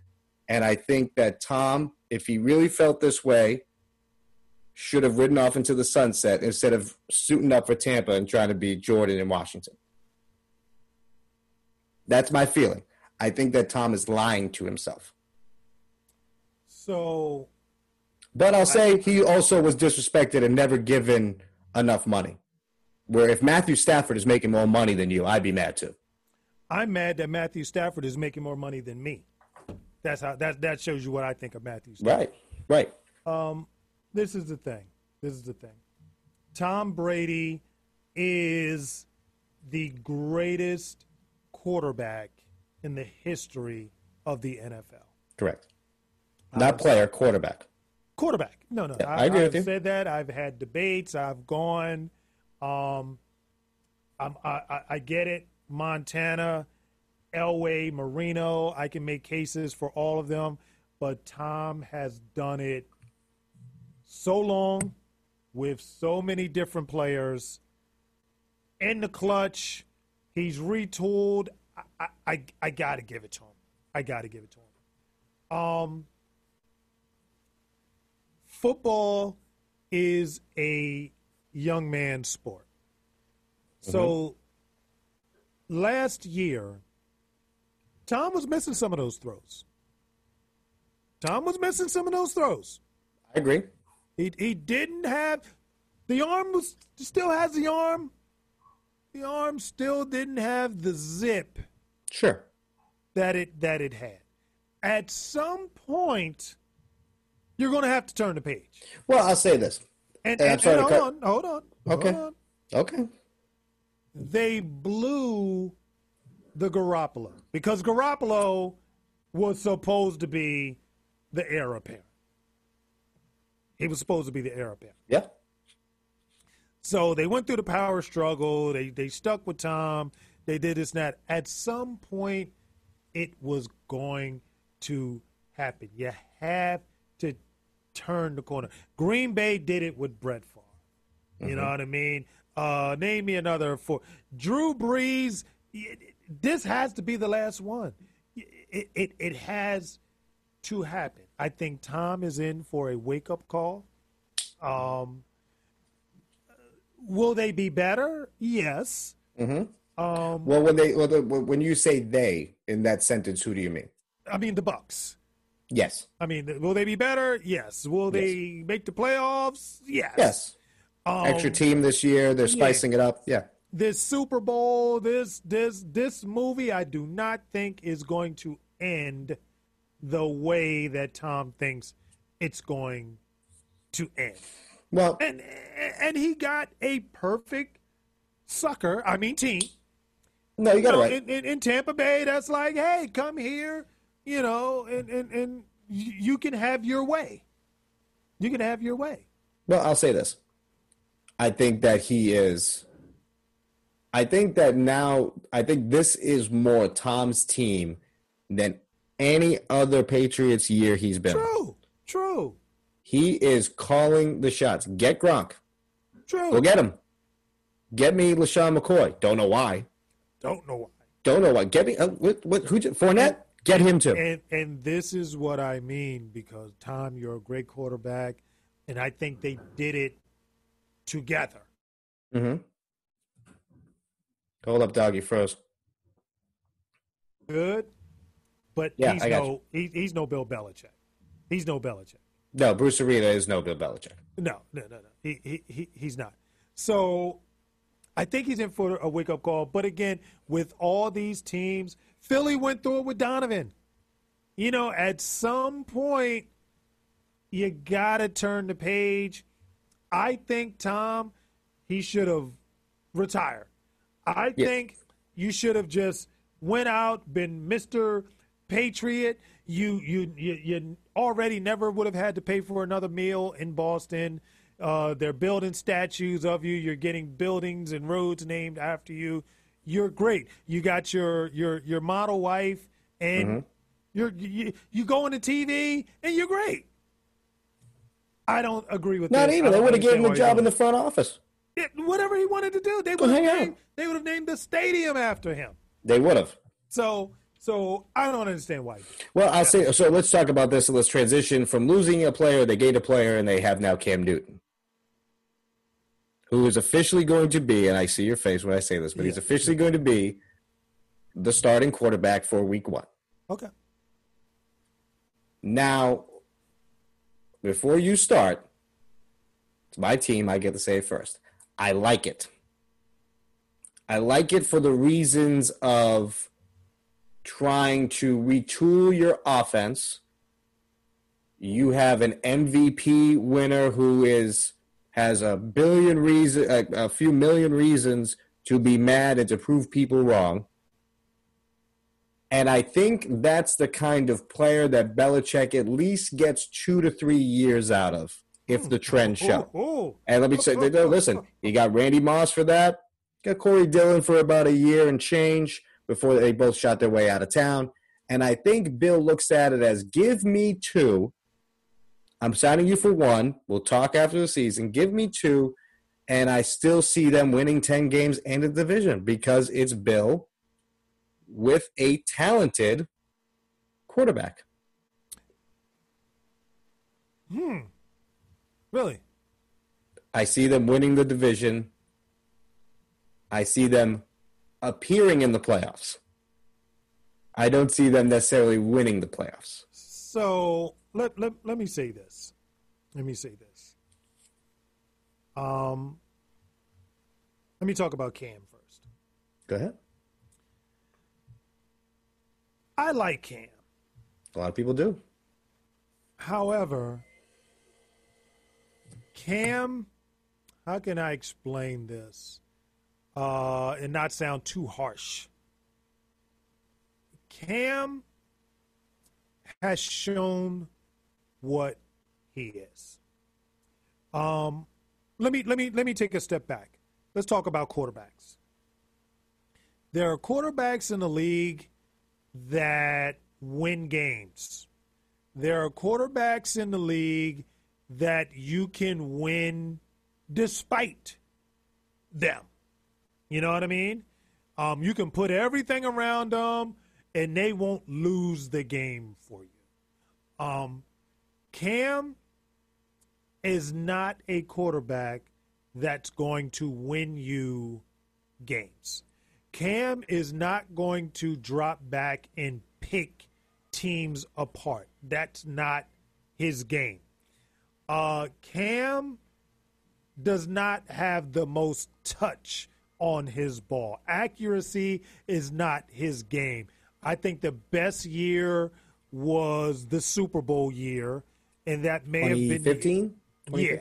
A: And I think that Tom, if he really felt this way, should have ridden off into the sunset instead of suiting up for Tampa and trying to be Jordan in Washington. That's my feeling. I think that Tom is lying to himself.
B: So,
A: but I'll say he also was disrespected and never given enough money. Where if Matthew Stafford is making more money than you, I'd be mad too.
B: I'm mad that Matthew Stafford is making more money than me. That's how that that shows you what I think of Matthew. Stafford.
A: Right,
B: right. Um, this is the thing. This is the thing. Tom Brady is the greatest quarterback in the history of the NFL.
A: Correct. Not player, quarterback.
B: Quarterback. No, no.
A: Yeah, I, I agree
B: I've
A: with you.
B: said that. I've had debates. I've gone. Um, I'm, I, I get it. Montana, Elway, Marino. I can make cases for all of them, but Tom has done it so long with so many different players in the clutch. He's retooled. I, I, I got to give it to him. I got to give it to him. Um, football is a young man's sport. So mm-hmm. last year, Tom was missing some of those throws. Tom was missing some of those throws.
A: I agree.
B: He he didn't have the arm was still has the arm. The arm still didn't have the zip.
A: Sure.
B: That it that it had. At some point, you're going to have to turn the page.
A: Well, I'll say this.
B: And, and, and, and hold, on, hold on,
A: Okay.
B: Hold on.
A: Okay.
B: They blew the Garoppolo because Garoppolo was supposed to be the heir apparent. He was supposed to be the heir apparent.
A: Yeah.
B: So they went through the power struggle. They they stuck with Tom. They did this and that. At some point, it was going to happen. You have to turn the corner. Green Bay did it with Brett Favre. You mm-hmm. know what I mean? Uh, name me another for Drew Brees. This has to be the last one. It, it, it has to happen. I think Tom is in for a wake up call. Um, will they be better? Yes.
A: Mm-hmm. Um, well, when they well, the, when you say they in that sentence, who do you mean?
B: I mean the Bucks.
A: Yes.
B: I mean, will they be better? Yes. Will yes. they make the playoffs? Yes.
A: Yes. Um, Extra team this year. They're spicing yeah. it up. Yeah.
B: This Super Bowl, this this this movie, I do not think is going to end the way that Tom thinks it's going to end.
A: Well,
B: and and he got a perfect sucker. I mean, team.
A: No, you got it
B: right. In, in, in, Tampa Bay, that's like, hey, come here, you know, and, and and you can have your way. You can have your way.
A: Well, I'll say this. I think that he is. I think that now, I think this is more Tom's team than any other Patriots year he's been.
B: True, true.
A: He is calling the shots. Get Gronk.
B: True.
A: Go get him. Get me LeSean McCoy. Don't know why.
B: Don't know why.
A: Don't know why. Get me. Uh, what, what, who? Fournette. Get him too.
B: And and this is what I mean because Tom, you're a great quarterback, and I think they did it together.
A: Mm-hmm. Hold up, doggy froze.
B: Good, but yeah, he's no he, he's no Bill Belichick. He's no Belichick.
A: No, Bruce Arians is no Bill Belichick.
B: No, no, no, no. He, he, he he's not. So I think he's in for a wake up call. But again, with all these teams, Philly went through it with Donovan. You know, at some point, you got to turn the page. I think, Tom, he should have retired. I think you should have just went out, been Mr. Patriot. You, you, you, you already never would have had to pay for another meal in Boston. Uh, they're building statues of you. You're getting buildings and roads named after you. You're great. You got your your your model wife, and mm-hmm. you're you, you go on the TV, and you're great. I don't agree with that.
A: not
B: this.
A: even. They would have given him a job in the front office.
B: it, whatever he wanted to do. They would have named, they would have named the stadium after him.
A: They would have.
B: So so I don't understand why.
A: Well, I'll say so. Let's talk about this. Let's transition from losing a player, they gained a player, and they have now Cam Newton, who is officially going to be. And I see your face when I say this, but yeah. he's officially going to be the starting quarterback for Week One.
B: Okay.
A: Now, before you start, it's my team. I get to say it first. I like it. I like it for the reasons of trying to retool your offense. You have an MVP winner who is has a billion reason, a, a few million reasons to be mad and to prove people wrong. And I think that's the kind of player that Belichick at least gets two to three years out of if the trend show. And let me say, listen, you got Randy Moss for that. Got Corey Dillon for about a year and change before they both shot their way out of town. And I think Bill looks at it as give me two. I'm signing you for one. We'll talk after the season. Give me two. And I still see them winning 10 games and a division because it's Bill with a talented quarterback.
B: Hmm. Really?
A: I see them winning the division. I see them appearing in the playoffs. I don't see them necessarily winning the playoffs.
B: So let, let, let me say this. Let me say this. Um, let me talk about Cam first.
A: Go ahead.
B: I like Cam.
A: A lot of people do.
B: However, Cam, how can I explain this? Uh, and not sound too harsh. Cam has shown what he is. Um, let me let me let me take a step back. Let's talk about quarterbacks. There are quarterbacks in the league that win games. There are quarterbacks in the league that you can win despite them. You know what I mean? Um, you can put everything around them, and they won't lose the game for you. Um, Cam is not a quarterback that's going to win you games. Cam is not going to drop back and pick teams apart. That's not his game. Uh, Cam does not have the most touch on his ball. Accuracy is not his game. I think the best year was the Super Bowl year, and that may have been
A: 15?
B: Yeah,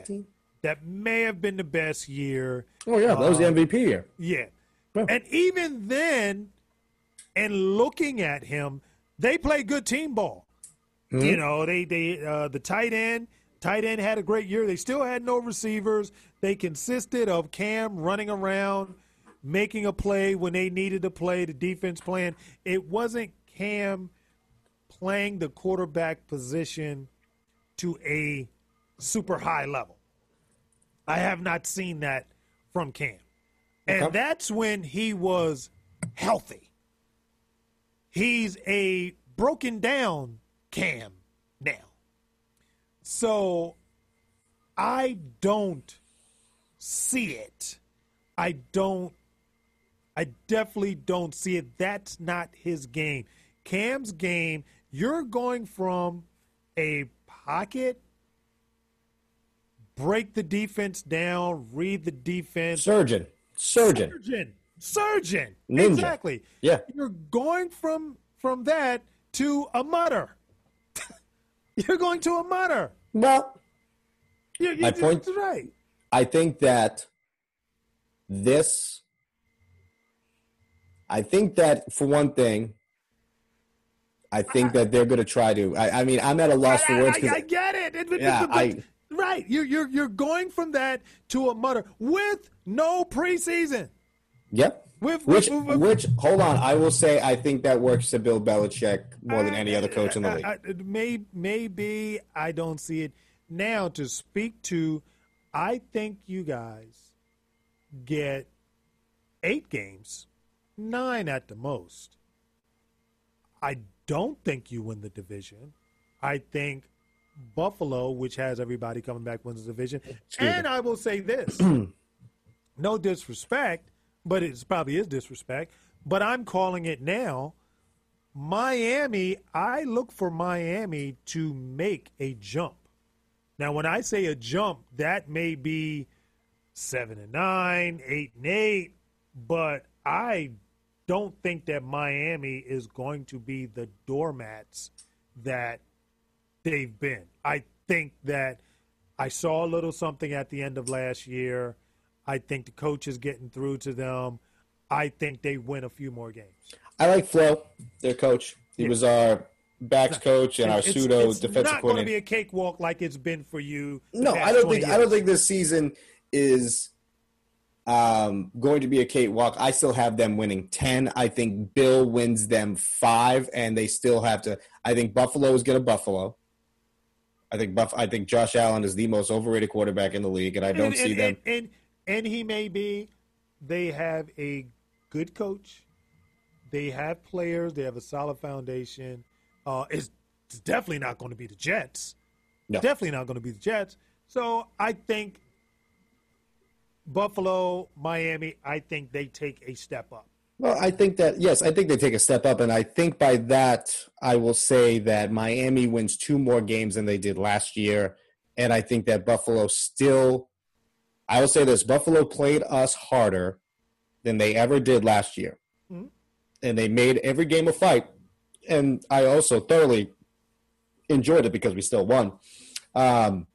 B: that may have been the best year.
A: Oh yeah, that was the MVP year.
B: Yeah, and even then, and looking at him, they play good team ball. Mm-hmm. You know, they they uh, the tight end. Tight end had a great year. They still had no receivers. They consisted of Cam running around making a play when they needed to play, the defense plan. It wasn't Cam playing the quarterback position to a super high level. I have not seen that from Cam. And okay. that's when he was healthy. He's a broken down Cam now. So I don't see it. I don't I definitely don't see it. That's not his game. Cam's game, you're going from a pocket, break the defense down, read the defense.
A: Surgeon. Surgeon.
B: Surgeon. Surgeon.
A: Ninja.
B: Exactly.
A: Yeah.
B: You're going from from that to a mutter. you're going to a mutter.
A: Well,
B: you, you,
A: my point,
B: right.
A: I think that this I think that for one thing, I think that they're going to try to. I, I, mean, I'm at a loss for words.
B: I, I, I get it. it yeah, I, right. You're you're you're going from that to a mutter with no preseason.
A: Yep. With, which, with, with, which, hold on, I will say, I think that works to Bill Belichick more than any other coach in the league.
B: May, maybe I don't see it now. To speak to, I think you guys get eight games, nine at the most. I don't think you win the division. I think Buffalo, which has everybody coming back, wins the division. And. I will say this no disrespect, but it probably is disrespect. But I'm calling it now. Miami, I look for Miami to make a jump. Now, when I say a jump, that may be seven and nine, eight and eight, but I don't think that Miami is going to be the doormats that they've been. I think that I saw a little something at the end of last year. I think the coach is getting through to them. I think they win a few more games.
A: I like Flo, their coach. He
B: Yeah.
A: was our backs coach and our
B: It's-
A: pseudo
B: it's
A: defensive coordinator.
B: It's not going to be a cakewalk like it's been for you.
A: No, I don't
B: 20
A: think I don't think this season is um, going to be a cakewalk. I still have them winning ten. I think Bill wins them five, and they still have to. I think Buffalo is going to Buffalo. I think Buff. I think Josh Allen is the most overrated quarterback in the league, and I don't
B: and,
A: see
B: and,
A: them.
B: And, and and he may be. They have a good coach. They have players. They have a solid foundation. Uh, it's, it's definitely not going to be the Jets.
A: No.
B: Definitely not going to be the Jets. So I think Buffalo, Miami. I think they take a step up.
A: Well, I think that yes, I think they take a step up, and I think by that I will say that Miami wins two more games than they did last year, and I think that Buffalo still. I will say this: Buffalo played us harder than they ever did last year,
B: Mhm.
A: and they made every game a fight. And I also thoroughly enjoyed it because we still won. Um,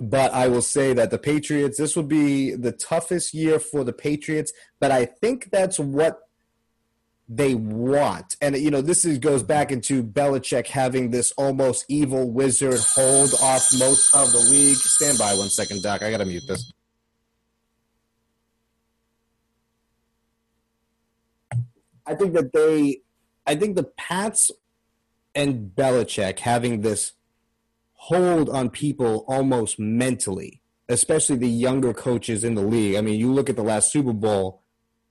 A: but I will say that the Patriots, this will be the toughest year for the Patriots, but I think that's what they want. And, you know, this is, goes back into Belichick having this almost evil wizard hold off most of the league. Stand by one second, Doc. I got to mute this. I think that they, I think the Pats and Belichick having this hold on people almost mentally, especially the younger coaches in the league. I mean, you look at the last Super Bowl,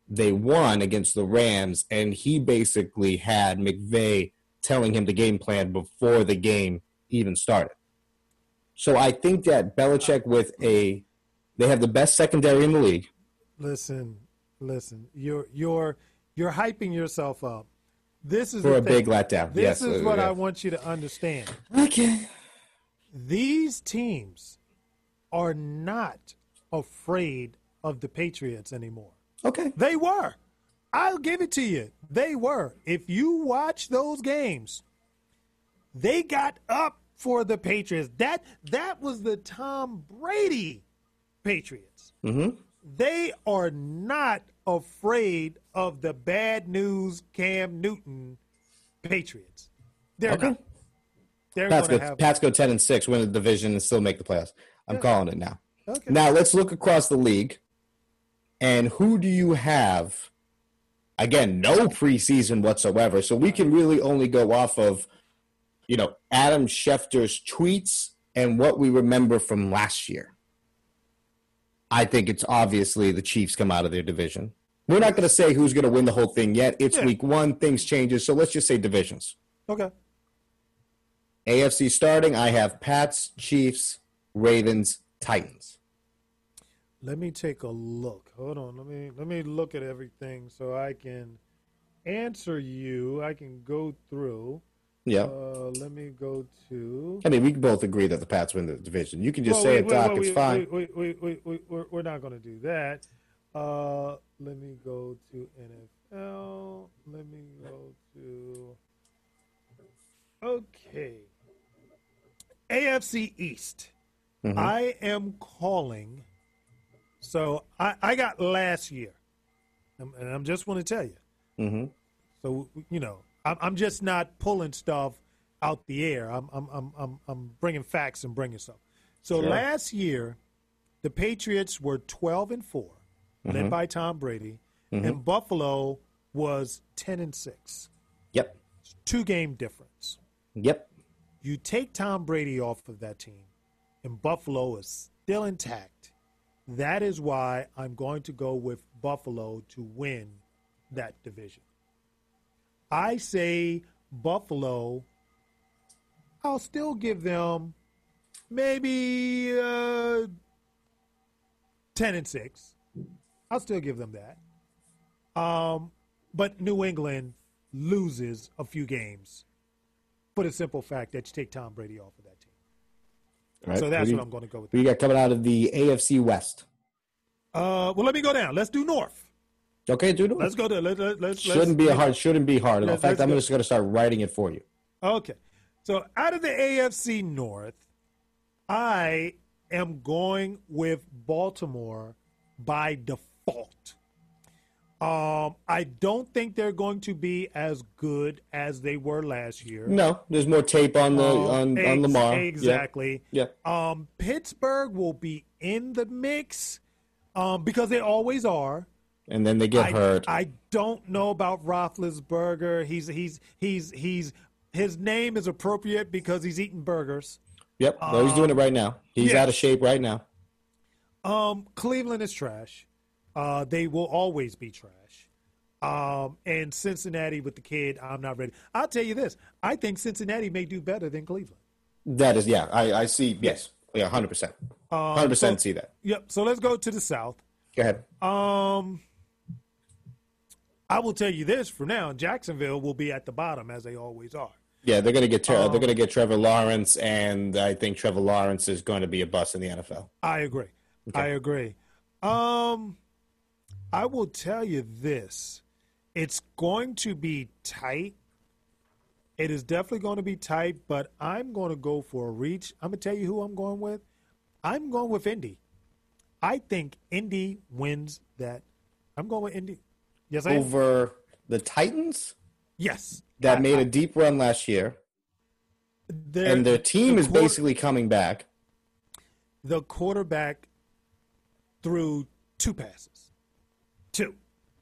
A: they won against the Rams, and he basically had McVay telling him the game plan before the game even started. So I think that Belichick with a they have the best secondary in the league.
B: Listen, listen. You're you're you're hyping yourself up. This is
A: For a
B: thing.
A: big letdown.
B: This
A: Yes,
B: is
A: uh,
B: what
A: yeah.
B: I want you to understand.
A: Okay.
B: These teams are not afraid of the Patriots anymore.
A: Okay.
B: They were. I'll give it to you. They were. If you watch those games, they got up for the Patriots. That that was the Tom Brady Patriots.
A: Mm-hmm.
B: They are not afraid of the bad news Cam Newton Patriots. They're
A: Okay.
B: not. They're
A: Pats go,
B: have.
A: Pats go 10 and 6, win the division, and still make the playoffs. I'm calling it now.
B: Okay.
A: Now let's look across the league. And who do you have? Again, no preseason whatsoever. So we can really only go off of, you know, Adam Schefter's tweets and what we remember from last year. I think it's obviously the Chiefs come out of their division. We're not going to say who's going to win the whole thing yet. It's
B: Yeah.
A: week one, things changes. So let's just say divisions.
B: Okay.
A: AFC starting, I have Pats, Chiefs, Ravens, Titans.
B: Let me take a look. Hold on. Let me let me look at everything so I can answer you. I can go through.
A: Yeah.
B: Uh, let me go to.
A: I mean, we can both agree that the Pats win the division. You can just
B: Well,
A: say
B: wait,
A: it, Doc.
B: wait,
A: it's
B: wait,
A: fine.
B: Wait, wait, wait, wait, wait, We're, we're not going to do that. Uh, let me go to NFL. Let me go to. Okay. AFC East.
A: Mhm.
B: I am calling. So I, I got last year, and I'm just want to tell you.
A: hmm
B: So you know, I'm, I'm just not pulling stuff out the air. I'm I'm I'm I'm, I'm bringing facts and bringing stuff. So
A: Sure.
B: last year, the Patriots were 12 and 4
A: Mm-hmm.
B: led by Tom Brady, and Buffalo was 10 and six.
A: Yep.
B: Two game difference.
A: Yep.
B: You take Tom Brady off of that team, and Buffalo is still intact. That is why I'm going to go with Buffalo to win that division. I say Buffalo, I'll still give them maybe uh, 10 and 6. I'll still give them that. Um, but New England loses a few games for the simple fact that you take Tom Brady off of that team.
A: Right.
B: So that's
A: what,
B: what I'm going to go with.
A: Who you got coming out of the AFC West?
B: Uh, well, let me go down. Let's do North.
A: Okay, dude.
B: Let's go to let, let, let's
A: shouldn't be a hard. Shouldn't be hard. In
B: let's-
A: fact, I'm
B: go.
A: just going to start writing it for you.
B: Okay. So out of the AFC North, I am going with Baltimore by default. Um, I don't think they're going to be as good as they were last year.
A: No, there's more tape on the
B: Um,
A: on, on
B: ex-
A: Lamar.
B: Exactly.
A: Yeah.
B: Um, Pittsburgh will be in the mix um, because they always are.
A: And then they get
B: I,
A: hurt.
B: I don't know about Roethlisberger. He's he's he's he's his name is appropriate because he's eating burgers.
A: yep. no, he's doing it right now. He's
B: yeah.
A: out of shape right now.
B: Um, Cleveland is trash. Uh, they will always be trash. Um, and Cincinnati with the kid, I'm not ready. I'll tell you this: I think Cincinnati may do better than Cleveland.
A: That is, yeah. I, I see. Yes. Yeah. Hundred percent. Hundred percent see that.
B: Yep. So let's go to the South.
A: Go ahead.
B: Um, I will tell you this for now: Jacksonville will be at the bottom as they always are.
A: Yeah, they're gonna get Tre-
B: Um,
A: they're gonna get Trevor Lawrence, and I think Trevor Lawrence is going to be a bust in the NFL.
B: I agree. I agree. Um, I will tell you this: it's going to be tight. It is definitely going to be tight, but I'm going to go for a reach. I'm going to tell you who I'm going with. I'm going with Indy. I think Indy wins that. I'm going with Indy. Yes, I am.
A: Over the Titans
B: Yes,
A: that
B: I-
A: made
B: I-
A: a deep run last year,
B: their-
A: and their team
B: the
A: is basically coming back.
B: the quarterback threw two passes. Two.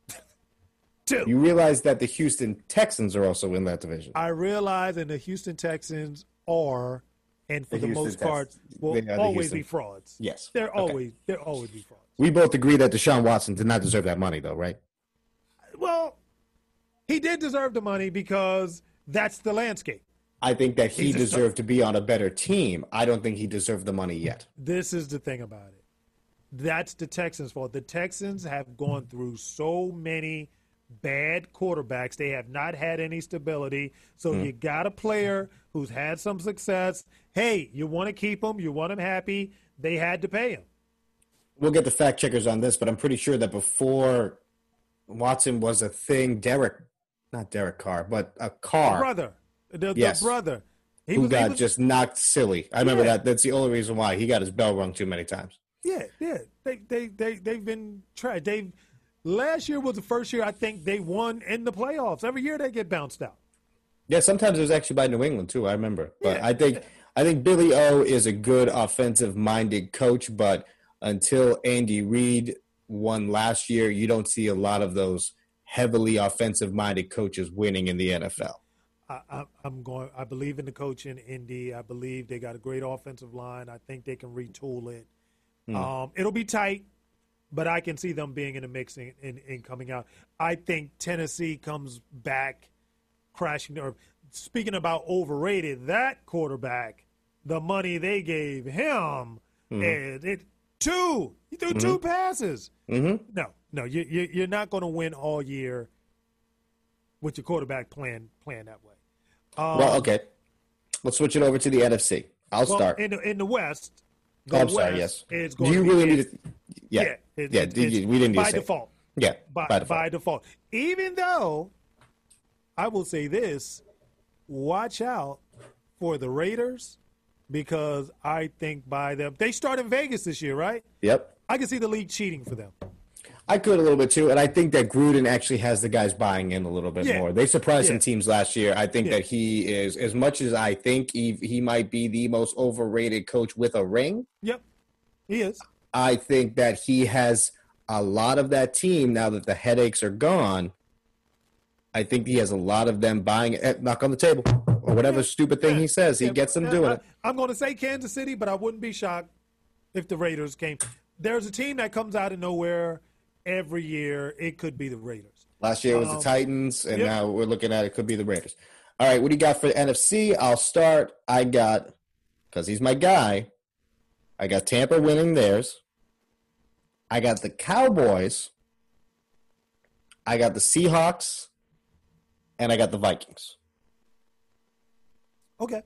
B: two.
A: You realize that the Houston Texans are also in that division.
B: I realize, and the Houston Texans are, and for
A: The
B: the, most part, will
A: They are the
B: always
A: Houston-
B: be frauds.
A: Yes.
B: they're
A: Okay.
B: always they're always be frauds.
A: We both agree that Deshaun Watson did not deserve that money, though, right?
B: Well, he did deserve the money because that's the landscape.
A: I think that he
B: He's
A: deserved to be on a better team. I don't think he deserved the money yet.
B: This is the thing about it. That's the Texans' fault. The Texans have gone through so many bad quarterbacks. They have not had any stability. So
A: Hmm.
B: you got a player who's had some success. Hey, you want to keep him, you want him happy. They had to pay him.
A: We'll get the fact checkers on this, but I'm pretty sure that before Watson was a thing, Derek, not Derek Carr, but a Carr
B: Brother, the,
A: Yes.
B: the brother. He
A: who
B: was,
A: got
B: was-
A: just knocked silly. I remember
B: Yeah.
A: that. That's the only reason why he got his bell rung too many times.
B: Yeah, yeah. They they they they've been tried. They last year was the first year I think they won in the playoffs. Every year they get bounced out.
A: Yeah, sometimes it was actually by New England too. I remember, but
B: Yeah.
A: I think I think Billy O is a good offensive minded coach, but until Andy Reid won last year, you don't see a lot of those heavily offensive minded coaches winning in the NFL.
B: I, I'm going. I believe in the coach in Indy. I believe they got a great offensive line. I think they can retool it. Um, it'll be tight, but I can see them being in the mix and, and, and coming out. I think Tennessee comes back crashing. Or speaking about overrated, that quarterback, the money they gave him, and it two. He threw two passes.
A: Mm-hmm.
B: No, no, you, you you're not going to win all year with your quarterback playing playing that way. Um,
A: well, okay, let's switch it over to the NFC. I'll
B: well,
A: start.
B: in the in the West.
A: Oh, I'm sorry. Yes.
B: is
A: Do you really need to? Yeah.
B: Yeah, it-
A: yeah.
B: it-
A: did
B: it's
A: we didn't need
B: by
A: to say
B: default.
A: Yeah.
B: By,
A: by
B: by
A: default.
B: default. Even though I will say this, watch out for the Raiders because I think by them they start in Vegas this year, right?
A: Yep.
B: I can see the league cheating for them.
A: I could a little bit too, and I think that Gruden actually has the guys buying in a little bit
B: Yeah.
A: more. They surprised some teams last year. I think
B: Yeah.
A: that he is, as much as I think he he might be the most overrated coach with a ring.
B: Yep, he is.
A: I think that he has a lot of that team now that the headaches are gone. I think he has a lot of them buying it. Eh, Knock on the table or whatever stupid thing he says. He
B: Yeah,
A: gets them doing
B: I,
A: it.
B: I'm going to say Kansas City, but I wouldn't be shocked if the Raiders came. there's a team that comes out of nowhere every year. It could be the Raiders.
A: Last year was
B: Um,
A: the Titans, and
B: yep.
A: now we're looking at it could be the Raiders. All right, what do you got for the NFC? I'll start. I got because he's my guy. I got Tampa winning theirs. I got the Cowboys. I got the Seahawks, and I got the Vikings.
B: Okay.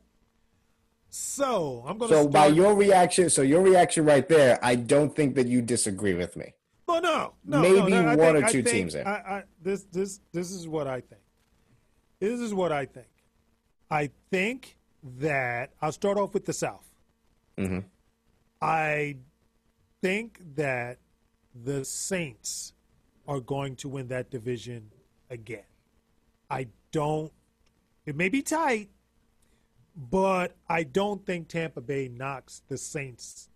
B: So I'm going to.
A: So
B: start,
A: by your reaction, so your reaction right there, I don't think that you disagree with me.
B: Oh no, no,
A: Maybe
B: no, no,
A: one
B: think-
A: or two
B: think
A: teams there.
B: I, I, this, this, this is what I think. This is what I think. I think that I'll start off with the South.
A: Mm-hmm.
B: I think that the Saints are going to win that division again. I don't. It may be tight, but I don't think Tampa Bay knocks the Saints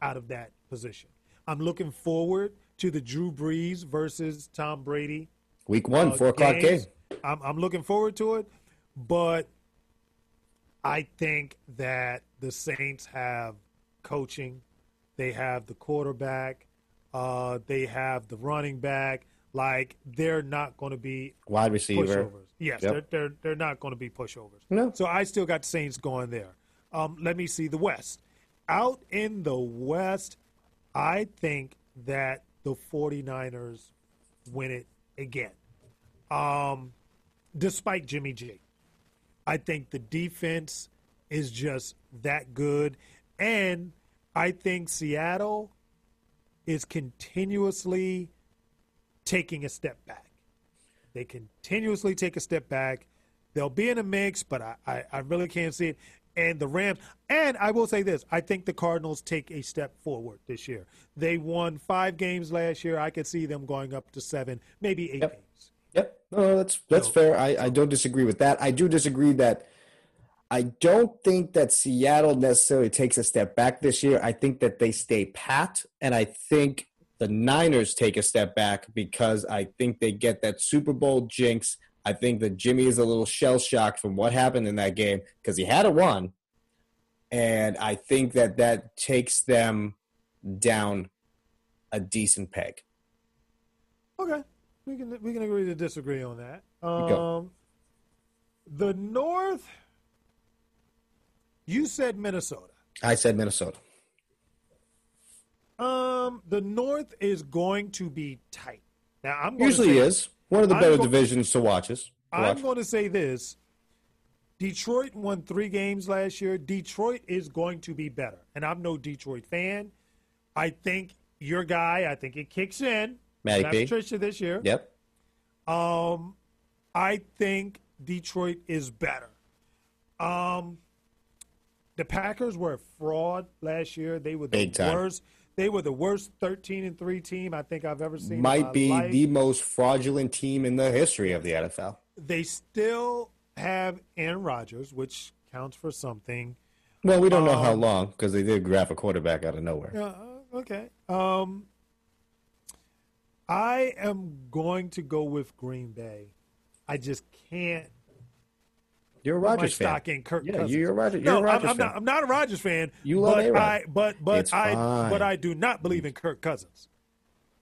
B: out of that position. I'm looking forward to the Drew Brees versus Tom Brady
A: Week one,
B: uh,
A: four o'clock game.
B: I'm, I'm looking forward to it, but I think that the Saints have coaching, they have the quarterback, uh, they have the running back. Like they're not going to be
A: Wide receiver.
B: pushovers. Yes,
A: Yep.
B: they're, they're they're not going to be pushovers.
A: No.
B: So I still got Saints going there. Um, let me see the West. Out in the West, I think that the 49ers win it again. Um, despite Jimmy G. I think the defense is just that good. And I think Seattle is continuously taking a step back. They continuously take a step back. They'll be in a mix, but I, I, I really can't see it. And the Rams, and I will say this: I think the Cardinals take a step forward this year. They won five games last year. I could see them going up to seven, maybe eight
A: Yep.
B: games.
A: Yep. No, that's that's
B: So-
A: fair. I, I don't disagree with that. I do disagree that I don't think that Seattle necessarily takes a step back this year. I think that they stay pat, and I think the Niners take a step back because I think they get that Super Bowl jinx. I think that Jimmy is a little shell shocked from what happened in that game because he had a one, and I think that that takes them down a decent peg.
B: Okay, we can we can agree to disagree on that. Um, the North, you said Minnesota.
A: I said Minnesota.
B: Um, the North is going to be tight. Now I'm going
A: Usually
B: to say,
A: is one of the better
B: go-
A: divisions to watch. Is to
B: I'm going to say this. Detroit won three games last year. Detroit is going to be better, and I'm no Detroit fan. I think your guy. I think it kicks in.
A: Matty
B: Matt
A: P.
B: Patricia this year.
A: Yep.
B: Um, I think Detroit is better. Um, the Packers were a fraud last year. They were the
A: Big time.
B: They were the worst thirteen and three team I think I've ever seen.
A: Might be
B: life.
A: the most fraudulent team in the history of the NFL.
B: They still have Aaron Rodgers, which counts for something.
A: Well, we don't know how
B: Um,
A: long because they did grab a quarterback out of nowhere.
B: Uh, okay. Um, I am going to go with Green Bay. I just can't
A: You're a Rodgers fan.
B: stock in Kirk
A: Yeah,
B: Cousins.
A: you're a Rodgers.
B: No,
A: You're a
B: I'm,
A: fan.
B: not. I'm not a Rodgers fan.
A: You love
B: but
A: A-Rod.
B: I, but but
A: It's
B: I
A: fine.
B: but I do not believe in Kirk Cousins.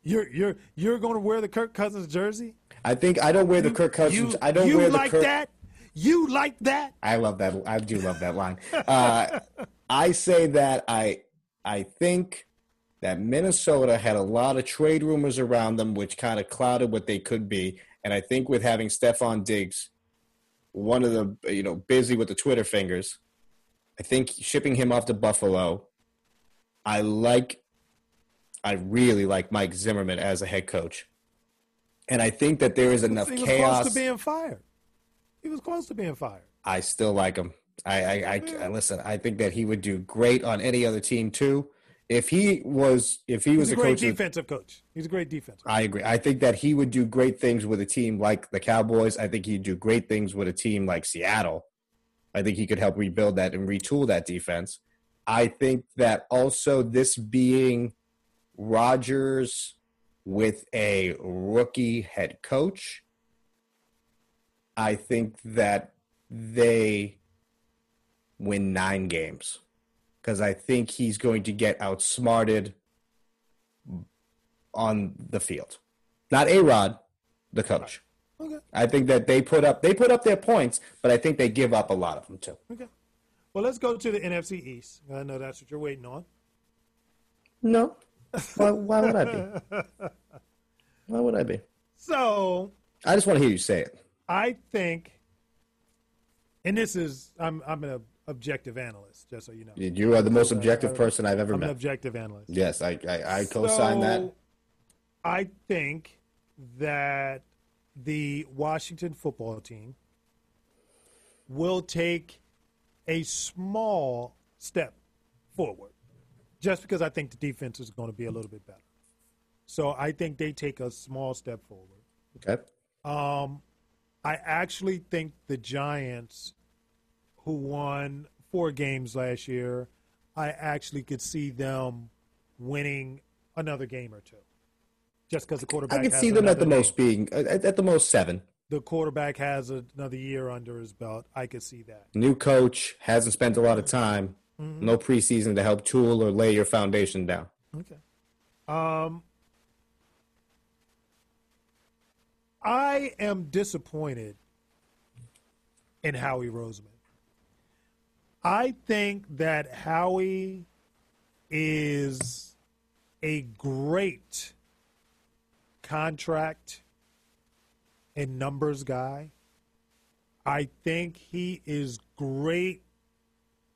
B: You're you're you're going to wear the Kirk Cousins jersey?
A: I think I don't wear the Kirk Cousins.
B: You,
A: I don't
B: you
A: wear the
B: like
A: Kirk.
B: that? You like that?
A: I love that. I do love that line. Uh, I say that I I think that Minnesota had a lot of trade rumors around them, which kind of clouded what they could be. And I think with having Stefon Diggs, one of the you know busy with the Twitter fingers, I think shipping him off to Buffalo. I like, I really like Mike Zimmerman as a head coach, and I think that there is enough
B: he was
A: chaos.
B: close to being fired. He was close to being fired.
A: I still like him. I, I, I, I listen. I think that he would do great on any other team too. If he was, if he was
B: a
A: a
B: great
A: coach, of-
B: defensive coach. He's a great defensive.
A: I agree. I think that he would do great things with a team like the Cowboys. I think he'd do great things with a team like Seattle. I think he could help rebuild that and retool that defense. I think that also this being Rodgers with a rookie head coach, I think that they win nine games because I think he's going to get outsmarted on the field. Not A Rod, the coach.
B: Okay.
A: I think that they put up they put up their points, but I think they give up a lot of them too.
B: Okay. Well, let's go to the NFC East. I know that's what you're waiting on.
A: No. Why, why would I be? Why would I be?
B: So
A: I just want to hear you say it.
B: I think, and this is I'm I'm an objective analyst, just so you know.
A: You are the most objective person I've ever
B: I'm an
A: met.
B: objective analyst.
A: Yes, I I, I co-sign that.
B: I think that the Washington football team will take a small step forward just because I think the defense is going to be a little bit better. So I think they take a small step forward.
A: Okay.
B: Um, I actually think the Giants, who won four games last year, I actually could see them winning another game or two. Just because the quarterback,
A: I could see them at the
B: another-
A: most being at, at the most seven.
B: The quarterback has another year under his belt. I could see that.
A: New coach hasn't spent a lot of time. No preseason to help tool or lay your foundation down.
B: Okay. Um, I am disappointed in Howie Roseman. I think that Howie is a great contract and numbers guy. I think he is great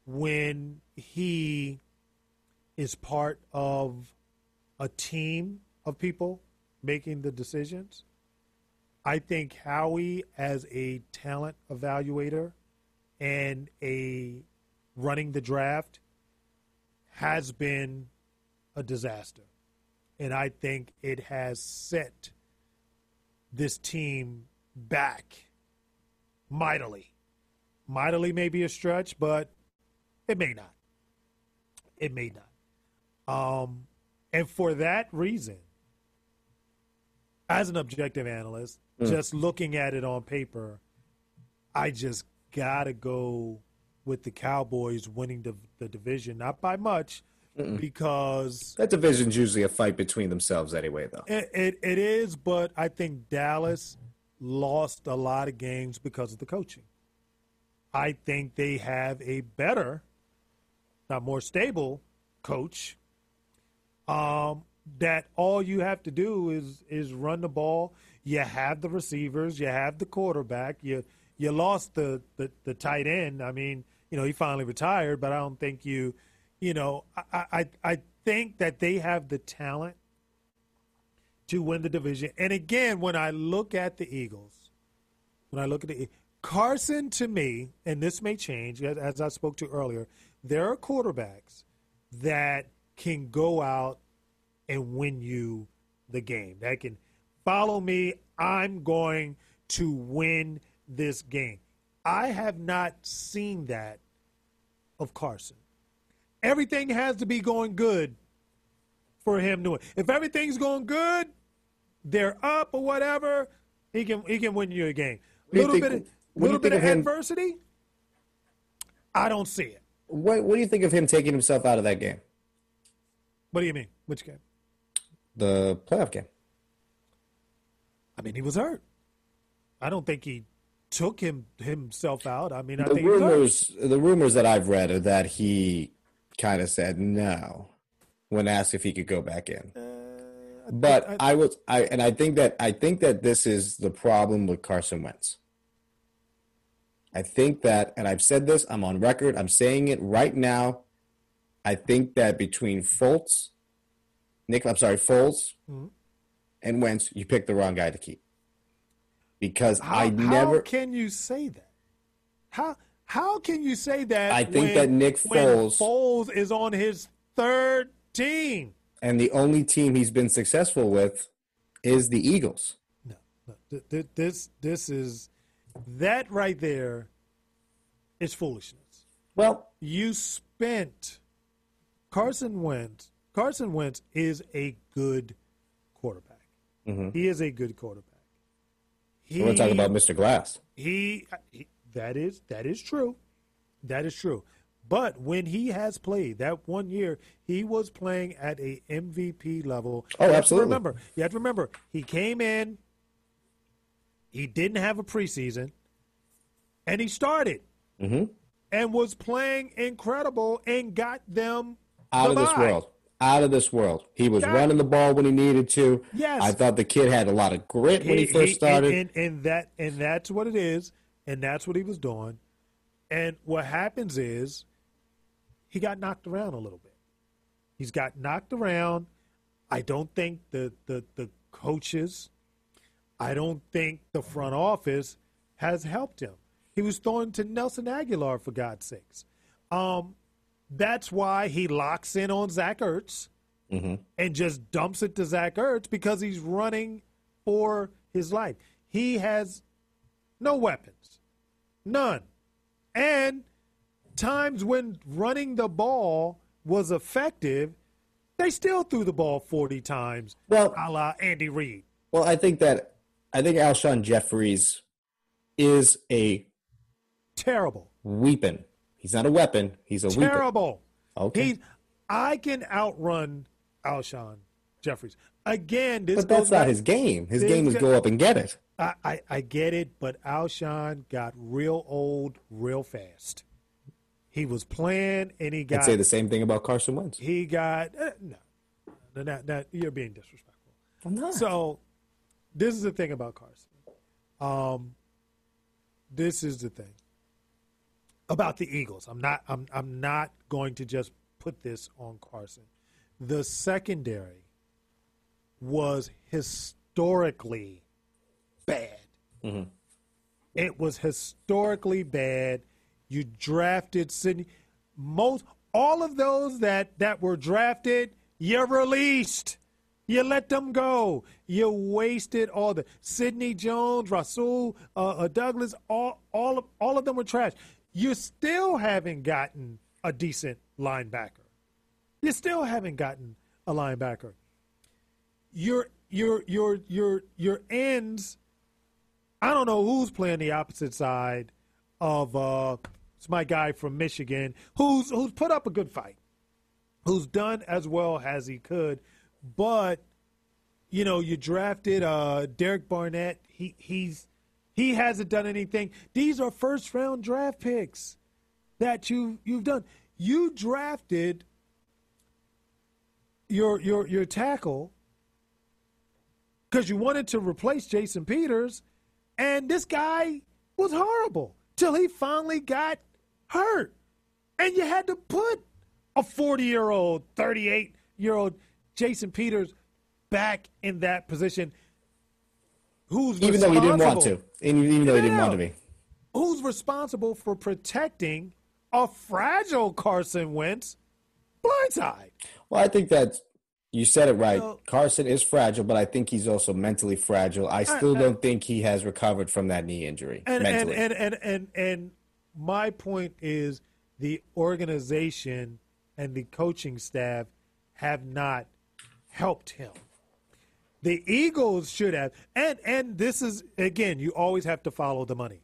B: when he is part of a team of people making the decisions. I think Howie, as a talent evaluator and a running the draft, has been a disaster. And I think it has set this team back mightily. Mightily may be a stretch, but it may not. It may not. Um, and for that reason, as an objective analyst, just looking at it on paper, I just gotta go with the Cowboys winning the, the division, not by much, because
A: That division's usually a fight between themselves anyway, though.
B: it, it, it is, but I think Dallas lost a lot of games because of the coaching. I think they have a better, not more stable coach. Um, that all you have to do is is run the ball. You have the receivers, you have the quarterback. You you lost the, the, the tight end. I mean, you know, he finally retired, but I don't think you, you know, I I, I think that they have the talent to win the division. And again, when I look at the Eagles, when I look at the Carson, to me, and this may change as, as I spoke to earlier, there are quarterbacks that can go out and win you the game. That can follow me. I'm going to win this game. I have not seen that of Carson. Everything has to be going good for him to win. If everything's going good, they're up or whatever, he can he can win you a game.
A: A
B: Little
A: think-
B: bit of, little bit of
A: of
B: adversity. I don't see it.
A: What What do you think of him taking himself out of that game,
B: What do you mean? Which game?
A: the playoff game?
B: I mean, he was hurt. I don't think he took him himself out. I mean, I
A: The rumors, the rumors that I've read are that he kind of said no when asked if he could go back in. But
B: I-
A: I, was, I, and I think that I think that this is the problem with Carson Wentz. I think that, and I've said this, I'm on record, I'm saying it right now. I think that between Fultz, Nick, I'm sorry, Foles,
B: Mm-hmm.
A: and Wentz, you picked the wrong guy to keep. Because
B: How,
A: I
B: how
A: never,
B: can you say that? How how can you say that?
A: I think
B: when-
A: that Nick Foles-
B: Foles is on his third team.
A: and the only team he's been successful with is the Eagles.
B: No, no. Th- th- This this is that right there is foolishness.
A: Well,
B: You spent Carson Wentz. Carson Wentz is a good quarterback. Mm-hmm. He is a good quarterback. He,
A: we're talking about Mr. Glass.
B: he, he that is that is true that is true But when he has played that one year, he was playing at a MVP level.
A: Oh,
B: You
A: absolutely.
B: Remember, you have to remember, he came in. He didn't have a preseason, and he started
A: Mm-hmm.
B: and was playing incredible and got them
A: Out of
B: the
A: this world. Out of this world. He was
B: God.
A: running the ball when he needed to.
B: Yes.
A: I thought the kid had a lot of grit when he, first started.
B: and, and, and that and that's what it is, and that's what he was doing. And what happens is he got knocked around a little bit. He's got knocked around. I don't think the the, the coaches, I don't think the front office has helped him. He was throwing to Nelson Agholor for God's sakes. Um, that's why he locks in on Zach Ertz mm-hmm. and just dumps it to Zach Ertz because he's running for his life. He has no weapons, none. And times when running the ball was effective, they still threw the ball 40 times,
A: Well-
B: a la Andy Reid.
A: Well, I think that I think Alshon Jeffries is a
B: Terrible.
A: weapon. He's not a weapon. He's a.
B: Terrible.
A: Okay.
B: He, I can outrun Alshon Jeffries. Again, this
A: But that's not
B: back-
A: his game. His game is go up and get it.
B: I, I, I get it, but Alshon got real old real fast. He was playing and he got.
A: I'd say the same thing about Carson Wentz.
B: he got uh, no, no, no, no, you're being disrespectful.
A: I'm not.
B: So this is the thing about Carson. Um, this is the thing about the Eagles. I'm not. I'm. I'm not going to just put this on Carson. The secondary was historically bad. It was historically bad. You drafted Sidney. Most all of those that that were drafted, you released. You let them go. You wasted all the Sidney Jones, Rasul, uh, uh, Douglas. All all of all of them were trash. You still haven't gotten a decent linebacker. You still haven't gotten a linebacker. Your your your your your ends. I don't know who's playing the opposite side of uh it's my guy from Michigan who's who's put up a good fight. Who's done as well as he could, but you know, you drafted uh Derek Barnett. He he's he hasn't done anything. These are first round draft picks that you you've done. You drafted your your your tackle because you wanted to replace Jason Peters, and this guy was horrible till he finally got hurt, and you had to put a forty-year-old, thirty-eight-year-old Jason Peters back in that position. Who's
A: even though he didn't want to, and even though he didn't want to be.
B: Who's responsible for protecting a fragile Carson Wentz blindside?
A: Well, I think that you said it right.
B: So-
A: Carson is fragile, but I think he's also mentally fragile. I still don't think he has recovered from that knee injury
B: and and, and and and and my point is the organization and the coaching staff have not helped him. The Eagles should have, and and this is again, you always have to follow the money.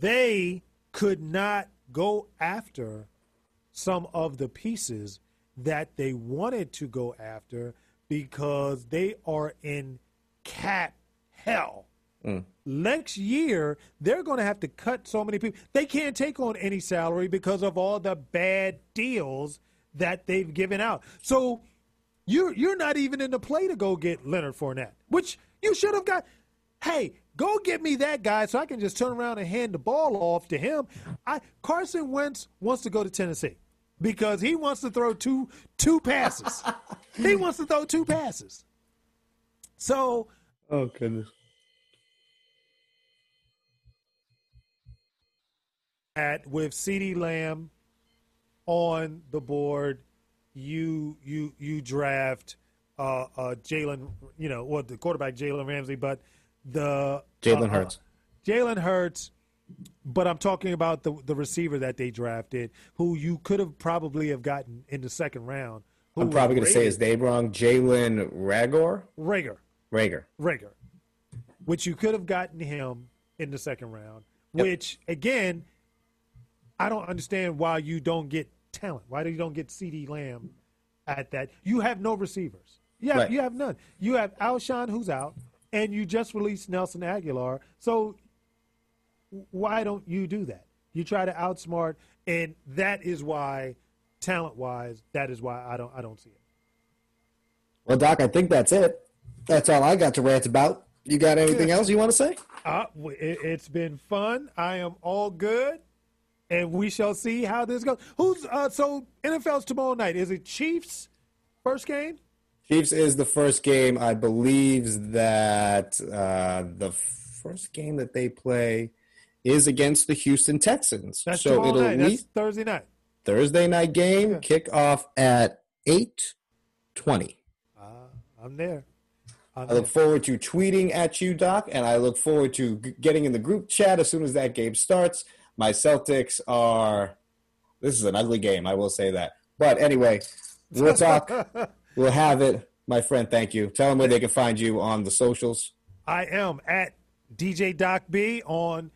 B: They could not go after some of the pieces that they wanted to go after because they are in cap hell. Mm. Next year, they're going to have to cut so many people. They can't take on any salary because of all the bad deals that they've given out. So you're you're not even in the play to go get Leonard Fournette, which you should have got. Hey, go get me that guy so I can just turn around and hand the ball off to him. I Carson Wentz wants to go to Tennessee because he wants to throw two two passes. he wants to throw two passes. So
A: oh goodness.
B: at with CeeDee Lamb on the board, you you you draft uh, uh, Jalen, you know, what the quarterback Jalen Ramsey, but the
A: Jalen
B: uh,
A: Hurts.
B: uh, Jalen Hurts. But I'm talking about the the receiver that they drafted, who you could have probably have gotten in the second round. who
A: I'm probably going to say his name wrong. Jalen Reagor?
B: Rager.
A: Rager.
B: Rager, which you could have gotten him in the second round. Which again, I don't understand why you don't get talent. Why do you don't get CeeDee Lamb at that? You have no receivers. Have,
A: Right.
B: you have none. You have Alshon who's out, and you just released Nelson Agholor. So why don't you do that? You try to outsmart, and that is why, talent wise, that is why I don't I don't see it.
A: Well, Doc, I think that's it. That's all I got to rant about. You got anything else you want to say?
B: Uh, it, it's been fun. I am all good, and we shall see how this goes. Who's uh, so NFL's tomorrow night? Is it Chiefs first game?
A: Chiefs is the first game. I believe that uh, the first game that they play is against the Houston Texans.
B: That's
A: so it'll
B: night.
A: at
B: That's Thursday night.
A: Thursday night game
B: Yeah.
A: kick off at eight twenty.
B: Uh, I'm there. I'm
A: I look
B: there.
A: forward to tweeting at you, Doc, and I look forward to g- getting in the group chat as soon as that game starts. My Celtics are. This is an ugly game, I will say that. But anyway, we'll talk. we'll have it, my friend. Thank you. Tell them where they can find you on the socials.
B: I am at DJ Doc B on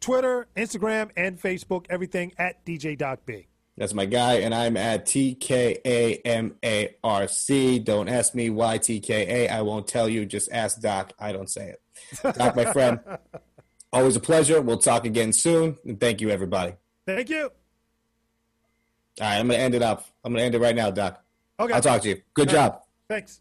B: Twitter, Instagram, and Facebook. Everything at DJ Doc B.
A: That's my guy, and I'm at TKAMARC. Don't ask me why TKA. I won't tell you. Just ask Doc. I don't say it. Doc, my friend, always a pleasure. We'll talk again soon. And thank you, everybody.
B: Thank you.
A: All right, I'm going to end it up. I'm going to end it right now, Doc.
B: Okay.
A: I'll talk to you. Good job.
B: Thanks.